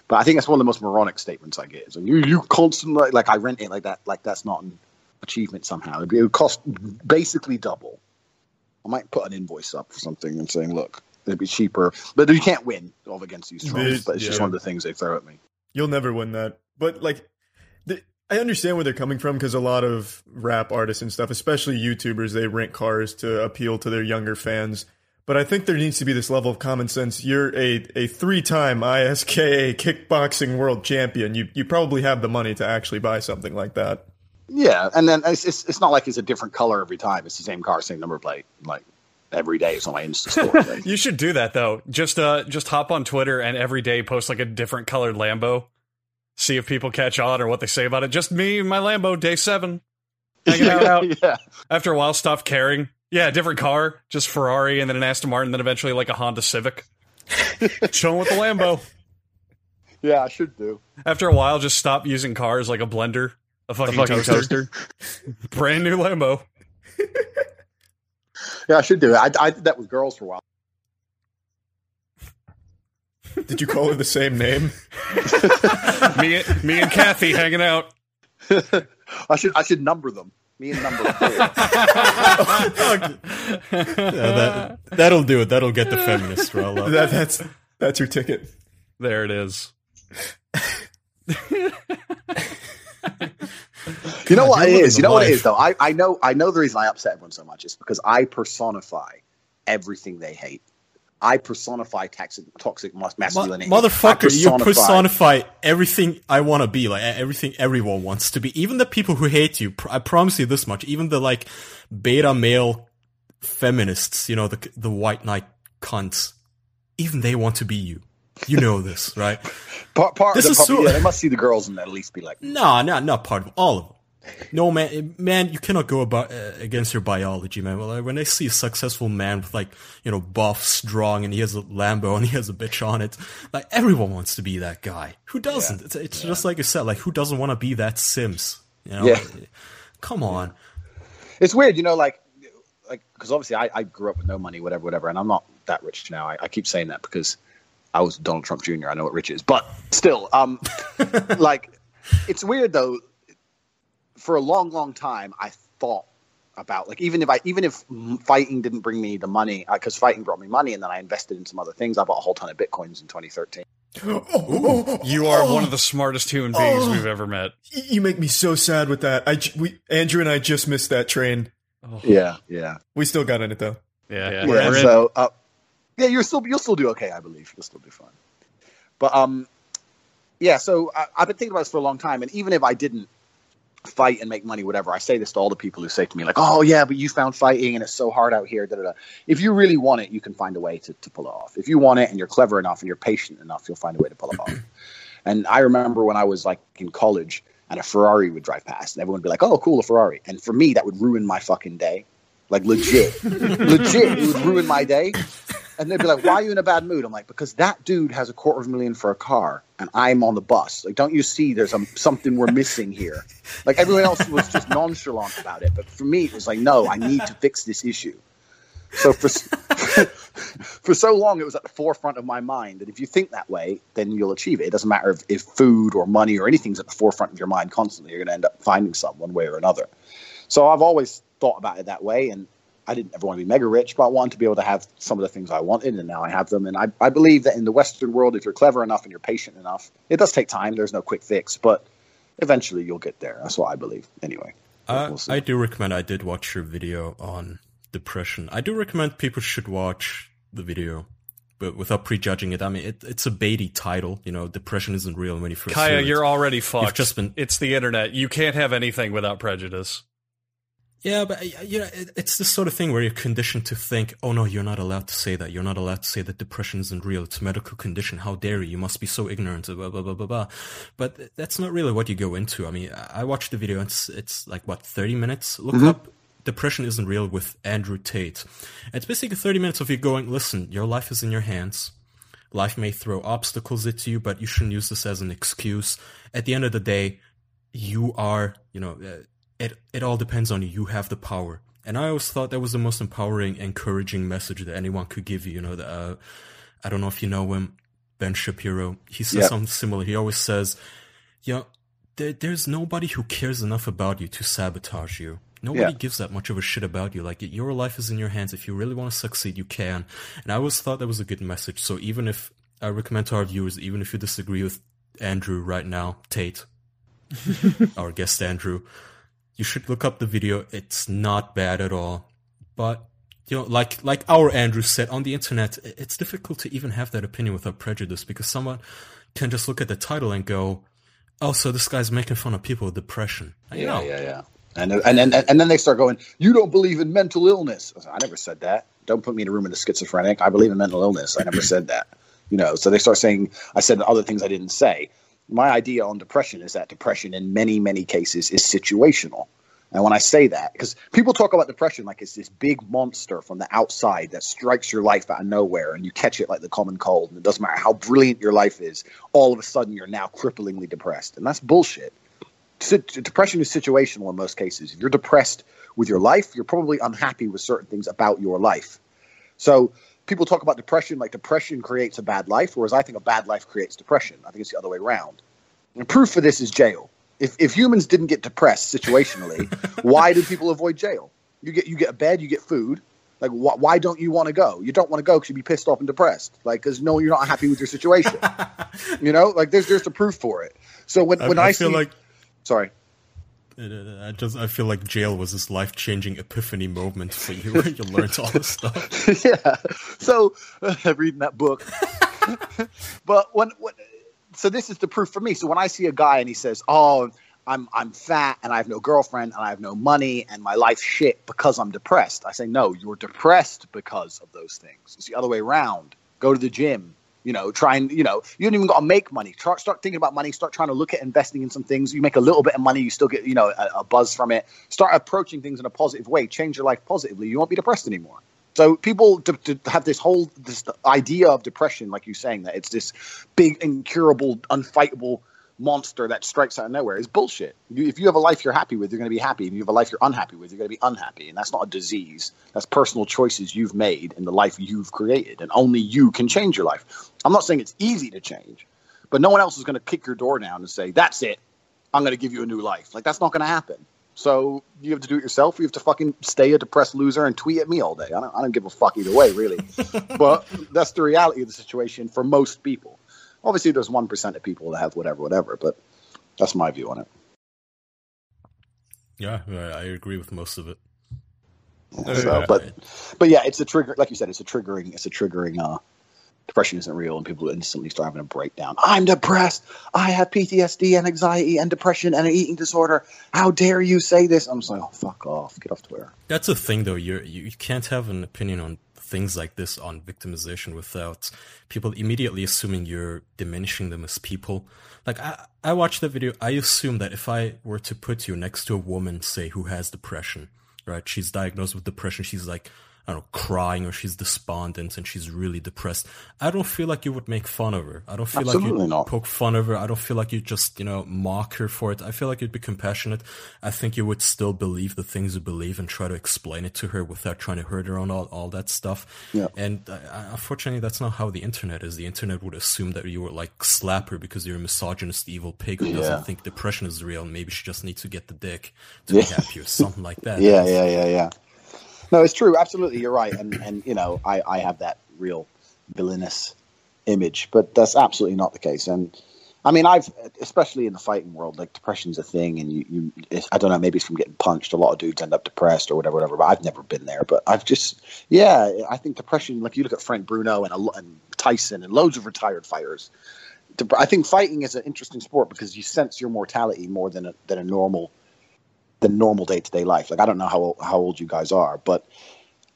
But I think that's one of the most moronic statements I get. Is like, you you constantly like I rent it like that like that's not an achievement somehow. It would cost basically double. I might put an invoice up for something and saying, look, it'd be cheaper, but you can't win off against these trolls. But it's just one of the things they throw at me. You'll never win that. But like, the, I understand where they're coming from because a lot of rap artists and stuff, especially YouTubers, they rent cars to appeal to their younger fans. But I think there needs to be this level of common sense. You're a, a three time ISKA kickboxing world champion. You you probably have the money to actually buy something like that. Yeah, and then it's, it's it's not like it's a different color every time. It's the same car, same number plate. Like every day, it's on my Insta story. You should do that though. Just uh, just hop on Twitter and every day post like a different colored Lambo. See if people catch on or what they say about it. Just me my Lambo, day seven. Hanging out. yeah, After a while, stop caring. Yeah, different car, just Ferrari, and then an Aston Martin, then eventually like a Honda Civic. Chilling with the Lambo. yeah, I should do. After a while, just stop using cars like a blender, a fucking, toaster. Brand new Lambo. Yeah, I should do it. I, I did that with girls for a while. Did you call her the same name? Me, me and Kathy hanging out. I should I should number them. Me and number four. Yeah, that, that'll do it. That'll get the feminists riled up. That, that's that's your ticket. There it is. You know what it is. You know what it is, though. I, I know I know the reason I upset everyone so much is because I personify everything they hate. I personify toxic toxic masculinity. I Motherfucker, you personify- personify everything I want to be, like everything everyone wants to be. Even the people who hate you, pr- I promise you this much. Even the like beta male feminists, you know, the the white knight cunts, even they want to be you. You know this, right? Part, part This of is the public, so- yeah, they must see the girls and at least be like, No, no, not part of all of them. No man, man, you cannot go about uh, against your biology, man. Well, when I see a successful man with like you know buff, strong, and he has a Lambo and he has a bitch on it, like everyone wants to be that guy. Who doesn't? It's, it's just like you said, like who doesn't want to be that Sims? You know? Yeah. Come on. it's weird, you know, like like because obviously I, I grew up with no money, whatever, whatever, and I'm not that rich now. I, I keep saying that because I was Donald Trump Jr. I know what rich is, but still, um, like it's weird though. For a long, long time, I thought about like even if I even if fighting didn't bring me the money because fighting brought me money and then I invested in some other things. I bought a whole ton of bitcoins in 2013. You are one of the smartest human beings we've ever met. You make me so sad with that. I we Andrew and I just missed that train. Yeah, yeah, We still got in it though. Yeah, yeah. We're in- so uh, yeah, you're still you'll still do okay, I believe. You'll still do fine. But um, yeah. So I, I've been thinking about this for a long time, and even if I didn't fight and make money, whatever, I say this to all the people who say to me like, "Oh yeah, but you found fighting and it's so hard out here." Da, da, da. If you really want it, you can find a way to, to pull it off. If you want it and you're clever enough and you're patient enough, you'll find a way to pull it off. And I remember when I was like in college and a Ferrari would drive past and everyone would be like, "Oh, cool, a Ferrari." And for me, that would ruin my fucking day. Like legit, legit, it would ruin my day. And they'd be like, "Why are you in a bad mood?" I'm like, "Because that dude has a quarter of a million for a car, and I'm on the bus. Like, don't you see? There's a, something we're missing here. Like everyone else was just nonchalant about it, but for me, it was like, no, I need to fix this issue. So for for so long, it was at the forefront of my mind that if you think that way, then you'll achieve it. It doesn't matter if, if food or money or anything's at the forefront of your mind constantly. You're going to end up finding some one way or another. So I've always thought about it that way, and I didn't ever want to be mega rich, but I wanted to be able to have some of the things I wanted, and now I have them. And I, I believe that in the Western world, if you're clever enough and you're patient enough, it does take time. There's no quick fix, but eventually you'll get there. That's what I believe. Anyway, Uh, we'll. I do recommend. I did watch your video on depression. I do recommend people should watch the video, but without prejudging it. I mean, it, it's a baity title. You know, depression isn't real when you first. hear Kaya, it. you're already fucked. just been- It's the internet. You can't have anything without prejudice. Yeah, but you know, it's the sort of thing where you're conditioned to think, "Oh no, you're not allowed to say that. You're not allowed to say that depression isn't real. It's a medical condition. How dare you? You must be so ignorant." Blah blah blah blah blah. But that's not really what you go into. I mean, I watched the video. It's it's like what thirty minutes. Look up "Depression Isn't Real" with Andrew Tate. It's basically thirty minutes of you going, "Listen, your life is in your hands." Life may throw obstacles at you, but you shouldn't use this as an excuse. At the end of the day, you are, you know, uh, it it all depends on you. You have the power. And I always thought that was the most empowering, encouraging message that anyone could give you. You know, the, uh, I don't know if you know him, Ben Shapiro. He says something similar. He always says, you know, there, there's nobody who cares enough about you to sabotage you. Nobody Yeah. gives that much of a shit about you. Like your life is in your hands. If you really want to succeed, you can. And I always thought that was a good message. So even if I recommend to our viewers, even if you disagree with Andrew right now, Tate, our guest Andrew, you should look up the video. It's not bad at all. But you know, like like our Andrew said on the internet, it's difficult to even have that opinion without prejudice because someone can just look at the title and go, "Oh, so this guy's making fun of people with depression." Yeah, know, yeah, yeah. And and then and then they start going, "You don't believe in mental illness." I never said that. Don't put me in a room with a schizophrenic. I believe in mental illness. I never said that. You know. So they start saying I said other things I didn't say. My idea on depression is that depression, in many many cases, is situational. And when I say that, because people talk about depression like it's this big monster from the outside that strikes your life out of nowhere and you catch it like the common cold, and it doesn't matter how brilliant your life is, all of a sudden you're now cripplingly depressed. And that's bullshit depression is situational in most cases. If you're depressed with your life, you're probably unhappy with certain things about your life. So people talk about depression like depression creates a bad life, whereas I think a bad life creates depression. I think it's the other way around. And proof for this is jail. If, if humans didn't get depressed situationally, why do people avoid jail? You get you get a bed, you get food. Like wh- why don't you want to go? You don't want to go because you'd be pissed off and depressed. Like because no, you're not happy with your situation. you know, like there's there's the proof for it. So when I, when I I, feel see, like sorry, Uh, I just I feel like jail was this life changing epiphany moment for you where you learned all this stuff. yeah. So uh, reading that book, but when, when so this is the proof for me. So when I see a guy and he says, "Oh, I'm I'm fat and I have no girlfriend and I have no money and my life's shit because I'm depressed," I say, "No, you're depressed because of those things. It's the other way around. Go to the gym." You know, try and you know, you don't even got to make money. Start thinking about money. Start trying to look at investing in some things. You make a little bit of money, you still get you know a, a buzz from it. Start approaching things in a positive way. Change your life positively. You won't be depressed anymore. So people to, have this whole this idea of depression, like you're saying, that it's this big, incurable, unfightable monster that strikes out of nowhere is bullshit. You, if you have a life you're happy with, you're going to be happy. If you have a life you're unhappy with, you're going to be unhappy. And that's not a disease. That's personal choices you've made in the life you've created, and only you can change your life. I'm not saying it's easy to change, but no one else is going to kick your door down and say, "That's it. I'm going to give you a new life." Like that's not going to happen. So you have to do it yourself. Or you have to fucking stay a depressed loser and tweet at me all day. I don't, I don't give a fuck either way, really. but that's the reality of the situation for most people. Obviously, there's one percent of people that have whatever, whatever. But that's my view on it. Yeah, I agree with most of it. So, but but yeah, it's a trigger. Like you said, it's a triggering. It's a triggering. Uh, depression isn't real, and people instantly start having a breakdown. I'm depressed. I have PTSD and anxiety and depression and an eating disorder. How dare you say this? I'm just like, oh fuck off, get off Twitter. That's the thing, though. You're, you you can't have an opinion on things like this on victimization without people immediately assuming you're diminishing them as people. Like I, I watched the video. I assume that if I were to put you next to a woman, say who has depression, right? She's diagnosed with depression. She's like, I don't know, crying or she's despondent and she's really depressed. I don't feel like you would make fun of her. I don't feel Absolutely like you not. poke fun of her. I don't feel like you just, you know, mock her for it. I feel like you'd be compassionate. I think you would still believe the things you believe and try to explain it to her without trying to hurt her on all, all that stuff. Yeah. And uh, unfortunately, that's not how the internet is. The internet would assume that you would like slap her because you're a misogynist, evil pig who Yeah. doesn't think depression is real and maybe she just needs to get the dick to be Yeah. happy or something like that. Yeah, yeah, yeah, yeah. No, it's true. Absolutely, you're right. And and you know, I I have that real villainous image, but that's absolutely not the case. And I mean, I've especially in the fighting world, like depression's a thing, and you you I don't know, maybe it's from getting punched. A lot of dudes end up depressed or whatever, whatever. But I've never been there. But I've just yeah, I think depression. Like you look at Frank Bruno and, and Tyson and loads of retired fighters. I think fighting is an interesting sport because you sense your mortality more than a, than a normal than normal day to day life. Like I don't know how how old you guys are, but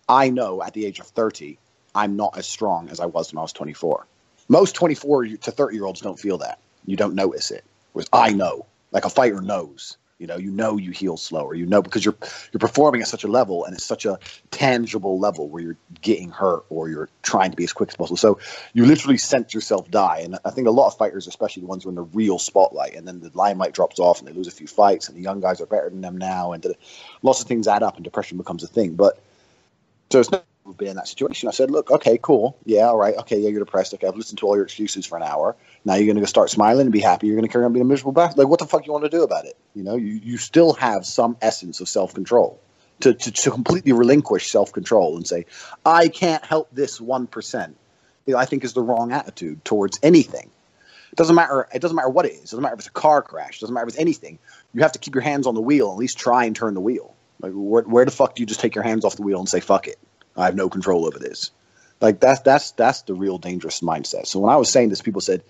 I know at the age of thirty, I'm not as strong as I was when I was 24. Most 24 to 30 year olds don't feel that. You don't notice it. Whereas I know, like a fighter knows. You know, you know you heal slower. You know because you're you're performing at such a level and it's such a tangible level where you're getting hurt or you're trying to be as quick as possible. So you literally sense yourself die. And I think a lot of fighters, especially the ones who are in the real spotlight, and then the limelight drops off and they lose a few fights, and the young guys are better than them now, and lots of things add up, and depression becomes a thing. But so it's not been in that situation. I said, look, okay, cool. Yeah, all right. Okay, yeah, you're depressed. Okay, I've listened to all your excuses for an hour. Now you're going to go start smiling and be happy. You're going to carry on being a miserable bastard. Like, what the fuck you want to do about it? You know, you, you still have some essence of self control. To, to, to completely relinquish self control and say, I can't help this 1%, you know, I think is the wrong attitude towards anything. It doesn't matter. It doesn't matter what it is. It doesn't matter if it's a car crash. It doesn't matter if it's anything. You have to keep your hands on the wheel. At least try and turn the wheel. Like where, where the fuck do you just take your hands off the wheel and say fuck it? I have no control over this. Like that's that's that's the real dangerous mindset. So when I was saying this, people said,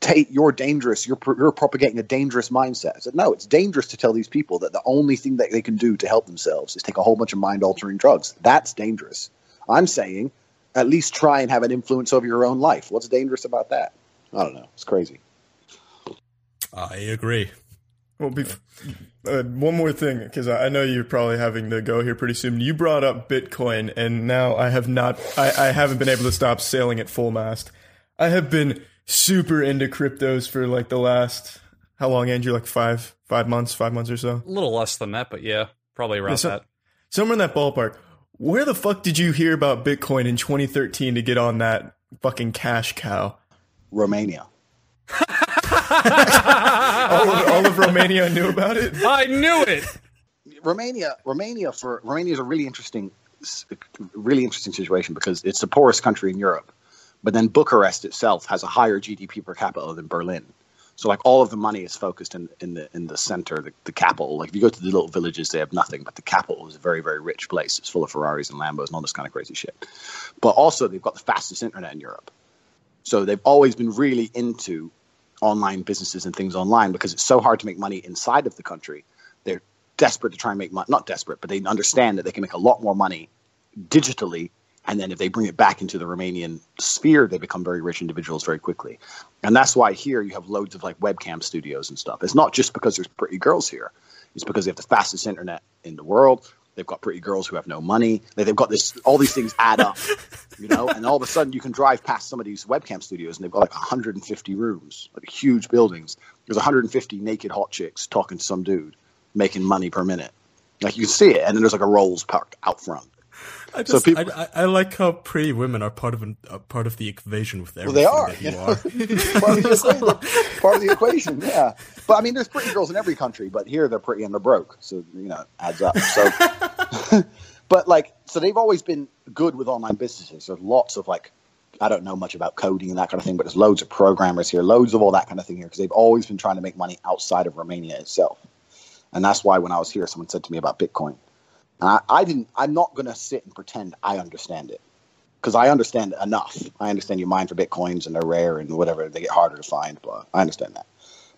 "Tate, you're dangerous. You're you're propagating a dangerous mindset." I said, "No, it's dangerous to tell these people that the only thing that they can do to help themselves is take a whole bunch of mind altering drugs. That's dangerous." I'm saying, at least try and have an influence over your own life. What's dangerous about that? I don't know. It's crazy. I agree. Well, bef- uh, one more thing, because I I know you're probably having to go here pretty soon. You brought up Bitcoin, and now I have not, I, I haven't been able to stop sailing at full mast. I have been super into cryptos for like the last, how long, Andrew? Like five, five months, five months or so. A little less than that, but yeah, probably around Yeah, so- that. Somewhere in that ballpark. Where the fuck did you hear about Bitcoin in 2013 to get on that fucking cash cow? Romania. All of, all of Romania knew about it. I knew it. Romania, Romania for Romania is a really interesting, really interesting situation because it's the poorest country in Europe, but then Bucharest itself has a higher GDP per capita than Berlin. So like all of the money is focused in, in the in the center, the, the capital. Like if you go to the little villages, they have nothing, but the capital is a very very rich place. It's full of Ferraris and Lambos and all this kind of crazy shit. But also they've got the fastest internet in Europe. So they've always been really into online businesses and things online because it's so hard to make money inside of the country. They're desperate to try and make money, not desperate, but they understand that they can make a lot more money digitally. And then if they bring it back into the Romanian sphere, they become very rich individuals very quickly. And that's why here you have loads of like webcam studios and stuff. It's not just because there's pretty girls here. It's because they have the fastest internet in the world. They've got pretty girls who have no money. Like, They've got this. All these things add up, you know. And all of a sudden, you can drive past some of these webcam studios, and they've got like 150 rooms, like huge buildings. There's 150 naked hot chicks talking to some dude, making money per minute. Like you can see it, and then there's like a Rolls parked out front. I So people- I, I, like how pretty women are part of an, uh, part of the equation with Well, everything they are. that You are. part, of the equation, part of the equation, yeah. But I mean, there's pretty girls in every country, but here they're pretty and they're broke, so you know, it adds up. So, but like, so they've always been good with online businesses. There's lots of like, I don't know much about coding and that kind of thing, but there's loads of programmers here, loads of all that kind of thing here, because they've always been trying to make money outside of Romania itself. And that's why when I was here, someone said to me about Bitcoin. And I, I didn't. I'm not going to sit and pretend I understand it because I understand enough. I understand you mine for bitcoins and they're rare and whatever. They get harder to find, but I understand that.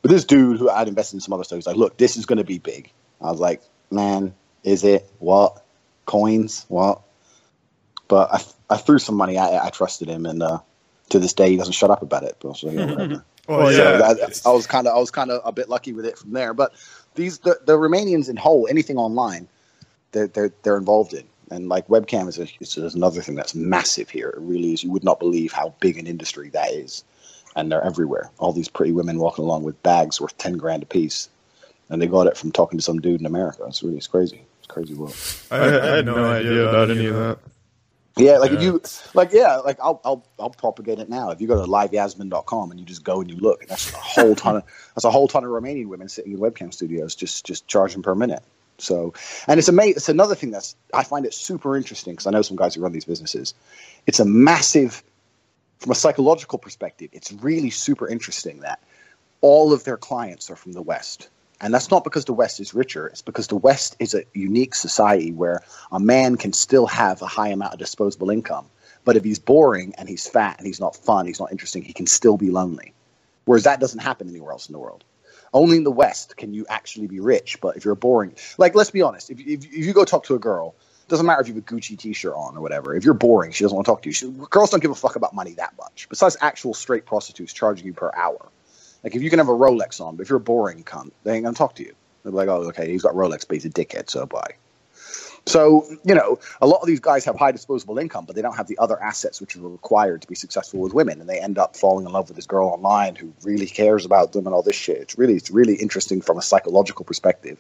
But this dude who I'd invested in some other stuff, he's like, "Look, this is going to be big." I was like, "Man, is it what coins? What?" But I, I threw some money. I, I trusted him, and uh, to this day, he doesn't shut up about it. But so, yeah, whatever. Well, So yeah, that, I was kind of I was kind of a bit lucky with it from there. But these the, the Romanians in whole anything online, they're they're they're involved in. And like webcam is, a, is is another thing that's massive here. It really is. You would not believe how big an industry that is, and they're everywhere. All these pretty women walking along with bags worth ten grand a piece, and they got it from talking to some dude in America. It's really it's crazy. It's crazy world. I, I had no idea about any of that. Yeah, like if you like yeah, like I'll I'll I'll propagate it now. If you go to liveyasmin.com and you just go and you look, that's a whole ton of that's a whole ton of Romanian women sitting in webcam studios just just charging per minute. So, and it's amazing. It's another thing that's I find it super interesting because I know some guys who run these businesses. It's a massive, from a psychological perspective, it's really super interesting that all of their clients are from the West. And that's not because the West is richer. It's because the West is a unique society where a man can still have a high amount of disposable income. But if he's boring and he's fat and he's not fun, he's not interesting, he can still be lonely. Whereas that doesn't happen anywhere else in the world. Only in the West can you actually be rich. But if you're boring, like let's be honest, if, if, if you go talk to a girl, doesn't matter if you have a Gucci T-shirt on or whatever. If you're boring, she doesn't want to talk to you. She, girls don't give a fuck about money that much. Besides actual straight prostitutes charging you per hour. Like if you can have a Rolex on, but if you're a boring cunt, they ain't gonna talk to you. They're like, oh, okay, he's got Rolex, but he's a dickhead, so bye. So you know, a lot of these guys have high disposable income, but they don't have the other assets which are required to be successful with women, and they end up falling in love with this girl online who really cares about them and all this shit. It's really, it's really interesting from a psychological perspective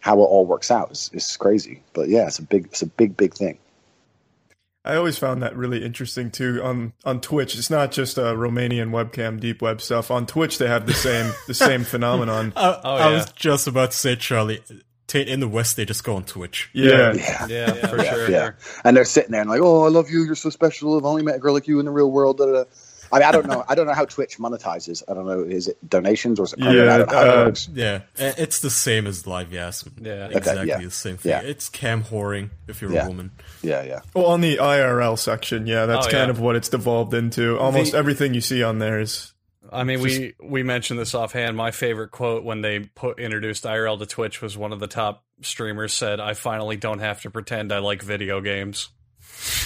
how it all works out. It's, it's crazy, but yeah, it's a big, it's a big, big thing. I always found that really interesting too on on Twitch. It's not just a Romanian webcam deep web stuff. On Twitch, they have the same the same phenomenon. I, Oh, I yeah. was just about to say, Charlie. Ta- In the West, they just go on Twitch. Yeah, Yeah. Yeah, for sure. Yeah. And they're sitting there and like, oh, I love you. You're so special. I've only met a girl like you in the real world. Da, da, da. I mean, I don't know. I don't know how Twitch monetizes. I don't know. Is it donations or is it? payment? Yeah, I don't know how it uh, works. Yeah, it's the same as Live Yasmin. Yeah. Okay, exactly yeah. the same thing. Yeah. It's cam whoring if you're Yeah. a woman. Yeah, yeah. Well, on the IRL section, yeah, that's Oh, kind yeah. of what it's devolved into. Almost The- everything you see on there is I mean, we we mentioned this offhand. My favorite quote when they put introduced IRL to Twitch was one of the top streamers said, "I finally don't have to pretend I like video games."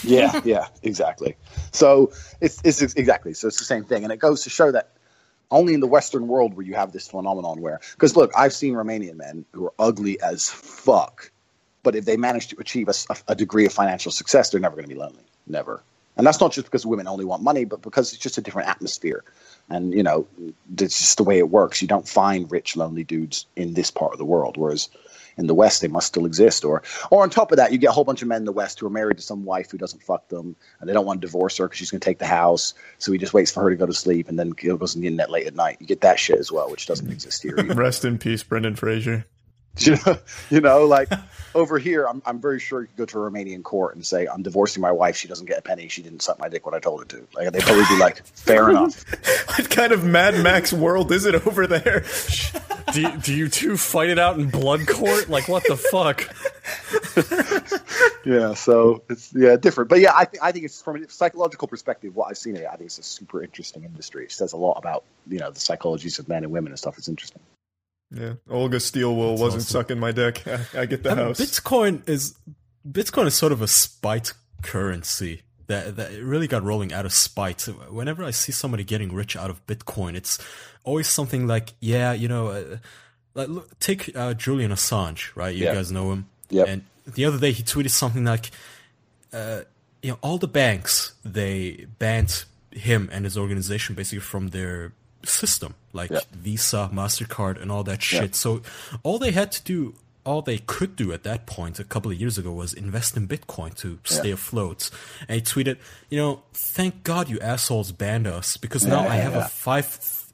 Yeah, yeah, exactly. So it's, it's exactly so it's the same thing, and it goes to show that only in the Western world where you have this phenomenon where because look, I've seen Romanian men who are ugly as fuck, but if they manage to achieve a degree of financial success, they're never going to be lonely, never. And that's not just because women only want money, but because it's just a different atmosphere, and you know, it's just the way it works. You don't find rich, lonely dudes in this part of the world, whereas in the West they must still exist. Or, or on top of that, you get a whole bunch of men in the West who are married to some wife who doesn't fuck them, and they don't want to divorce her because she's going to take the house. So he just waits for her to go to sleep, and then goes on the internet late at night. You get that shit as well, which doesn't exist here. rest in peace, Brendan Fraser. you know, you know, like over here, I'm, I'm very sure you could go to a Romanian court and say, "I'm divorcing my wife. She doesn't get a penny. She didn't suck my dick when I told her to." Like they'd probably be like, "Fair enough." What kind of Mad Max world is it over there? Do you, do you two fight it out in blood court? Like what the fuck? Yeah, so it's yeah different, but yeah, I think I think it's from a psychological perspective. What I've seen, it, I think it's a super interesting industry. It says a lot about you know the psychologies of men and women and stuff. It's interesting. Yeah, Olga Steelwool wasn't awesome. sucking my dick. I, I get the I mean, house. Bitcoin is Bitcoin is sort of a spite currency that that it really got rolling out of spite. Whenever I see somebody getting rich out of Bitcoin, it's always something like, yeah, you know, uh, like look, take uh, Julian Assange, right? You Yeah. guys know him. Yeah. And the other day he tweeted something like, uh, you know, all the banks they banned him and his organization basically from their system, like Yeah. Visa, Mastercard, and all that shit. So all they had to do all they could do at that point a couple of years ago was invest in Bitcoin to stay afloat. And he tweeted, you know, thank God you assholes banned us because now Yeah, I have yeah. a five.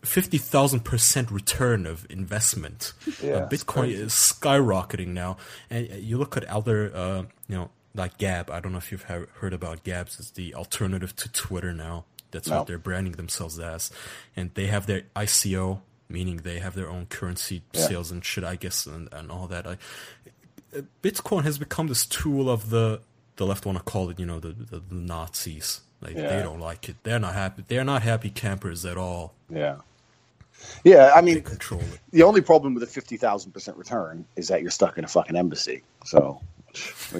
50,000% return of investment. Yeah, uh, Bitcoin is skyrocketing now. And uh, you look at other, uh, you know, like Gab. I don't know if you've heard about Gabs. It's the alternative to Twitter now. That's No. what they're branding themselves as. And they have their ICO, meaning they have their own currency Yeah. sales and shit, I guess, and, and all that. I, Bitcoin has become this tool of the, the left want to call it, you know, the, the, the Nazis. Like, Yeah. they don't like it. They're not happy. They're not happy campers at all. Yeah. Yeah, I mean, control it. the only problem with a fifty thousand percent return is that you're stuck in a fucking embassy. So,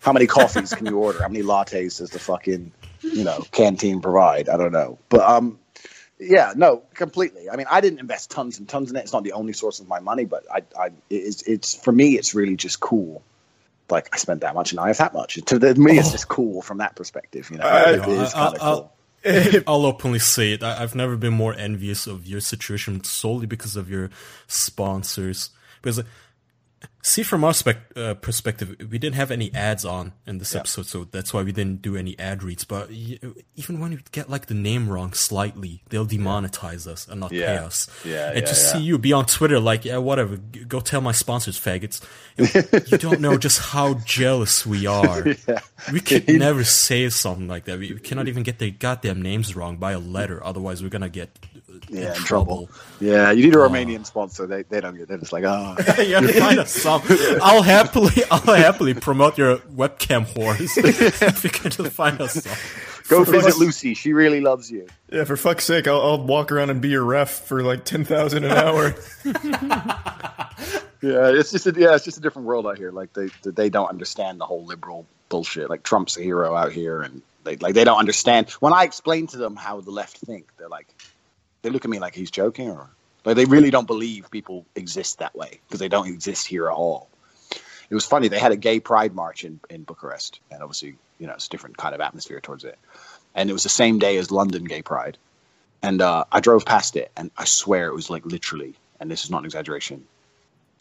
how many coffees can you order? How many lattes does the fucking you know canteen provide? I don't know, but um, yeah, no, completely. I mean, I didn't invest tons and tons in it. It's not the only source of my money, but I, I, it's, it's for me, it's really just cool. Like I spent that much and I have that much. To me, it's just cool from that perspective. You know, I- it is I- kind of I'll- cool. I'll openly say it. I, I've never been more envious of your situation solely because of your sponsors. Because, uh, see, from our spec- uh, perspective, we didn't have any ads on in this Yeah. episode, so that's why we didn't do any ad reads. But y- even when we get like the name wrong slightly, they'll demonetize us and not pay us. Yeah, and yeah, to yeah. see you be on Twitter like, yeah, whatever, go tell my sponsors, faggots. you don't know just how jealous we are. We could never say something like that. We, cannot even get their goddamn names wrong by a letter. Otherwise, we're gonna get Yeah, in trouble. Yeah, you need a Romanian sponsor. They they don't get. They're just like, oh, yeah, find us some. I'll happily, I'll happily promote your webcam whores if you can just find us some. go For visit us- Lucy. She really loves you. Yeah, for fuck's sake, I'll, I'll walk around and be your ref for like ten thousand an hour. Yeah, it's just a, yeah, it's just a different world out here. Like they they don't understand the whole liberal bullshit. Like Trump's a hero out here, and they like they don't understand. When I explain to them how the left think, they're like, they look at me like he's joking, or like they really don't believe people exist that way because they don't exist here at all. It was funny. They had a gay pride march in in Bucharest, and obviously, you know, it's a different kind of atmosphere towards it. And it was the same day as London Gay Pride, and uh, I drove past it, and I swear it was like literally, and this is not an exaggeration,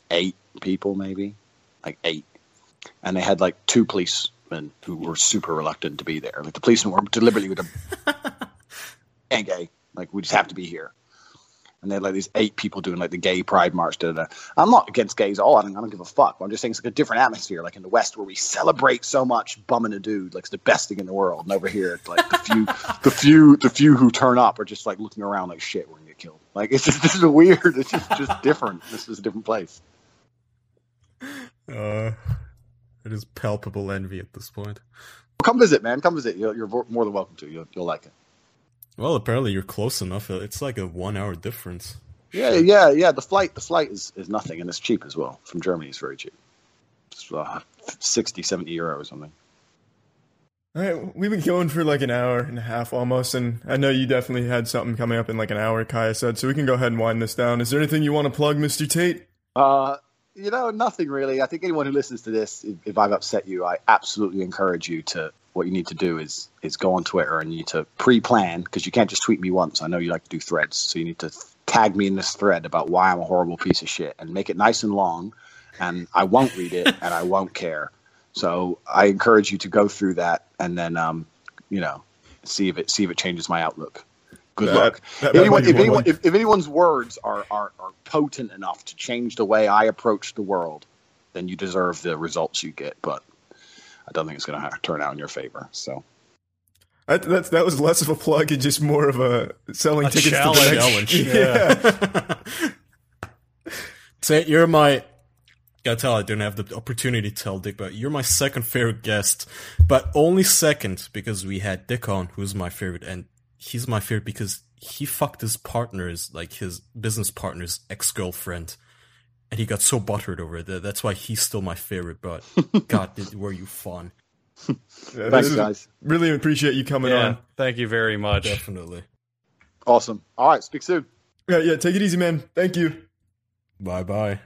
eight people maybe, like eight, and they had like two policemen who were super reluctant to be there. Like the policemen were deliberately with them, gay. Like we just have to be here. And they had like these eight people doing like the gay pride march. Da, da, da. I'm not against gays at all. I don't, I don't give a fuck. I'm just saying it's like a different atmosphere. Like in the West, where we celebrate so much bumming a dude, like it's the best thing in the world. And over here, like the few, the few, the few who turn up are just like looking around like shit. We're gonna get killed. Like it's just this is weird. It's just just different. This is a different place. Uh, it is palpable envy at this point. Come visit, man. Come visit. You're, you're more than welcome to. You'll, you'll like it. Well, apparently you're close enough. It's like a one-hour difference. Yeah, yeah, yeah. The flight, the flight is, is nothing, and it's cheap as well. From Germany, it's very cheap. It's uh, 60, 70 euro or something. All right, we've been going for like an hour and a half almost, and I know you definitely had something coming up in like an hour, Kaya said, so we can go ahead and wind this down. Is there anything you want to plug, Mr. Tate? Uh, you know, nothing really. I think anyone who listens to this, if, if I've upset you, I absolutely encourage you to. What you need to do is is go on Twitter and you need to pre-plan because you can't just tweet me once. I know you like to do threads, so you need to tag me in this thread about why I'm a horrible piece of shit and make it nice and long, and I won't read it and I won't care. So I encourage you to go through that and then, um, you know, see if it see if it changes my outlook. Good That- luck. that anyone, if, anyone, if, if anyone's words are, are, are potent enough to change the way I approach the world, then you deserve the results you get. But I don't think it's going to turn out in your favor. So That, that's, that was less of a plug and just more of a selling A tickets challenge. to the next. Challenge, Yeah. Say you're my. Gotta tell, I didn't have the opportunity to tell Dick, but you're my second favorite guest, but only second because we had Dick on, who's my favorite, and he's my favorite because he fucked his partner's, like his business partner's ex girlfriend, and he got so buttered over it. that- That's why he's still my favorite. But God, did, were you fun? Yeah, thanks, guys. Really appreciate you coming Yeah, on. thank you very much. Definitely. Awesome. All right. Speak soon. Yeah, yeah, take it easy, man. Thank you. Bye bye.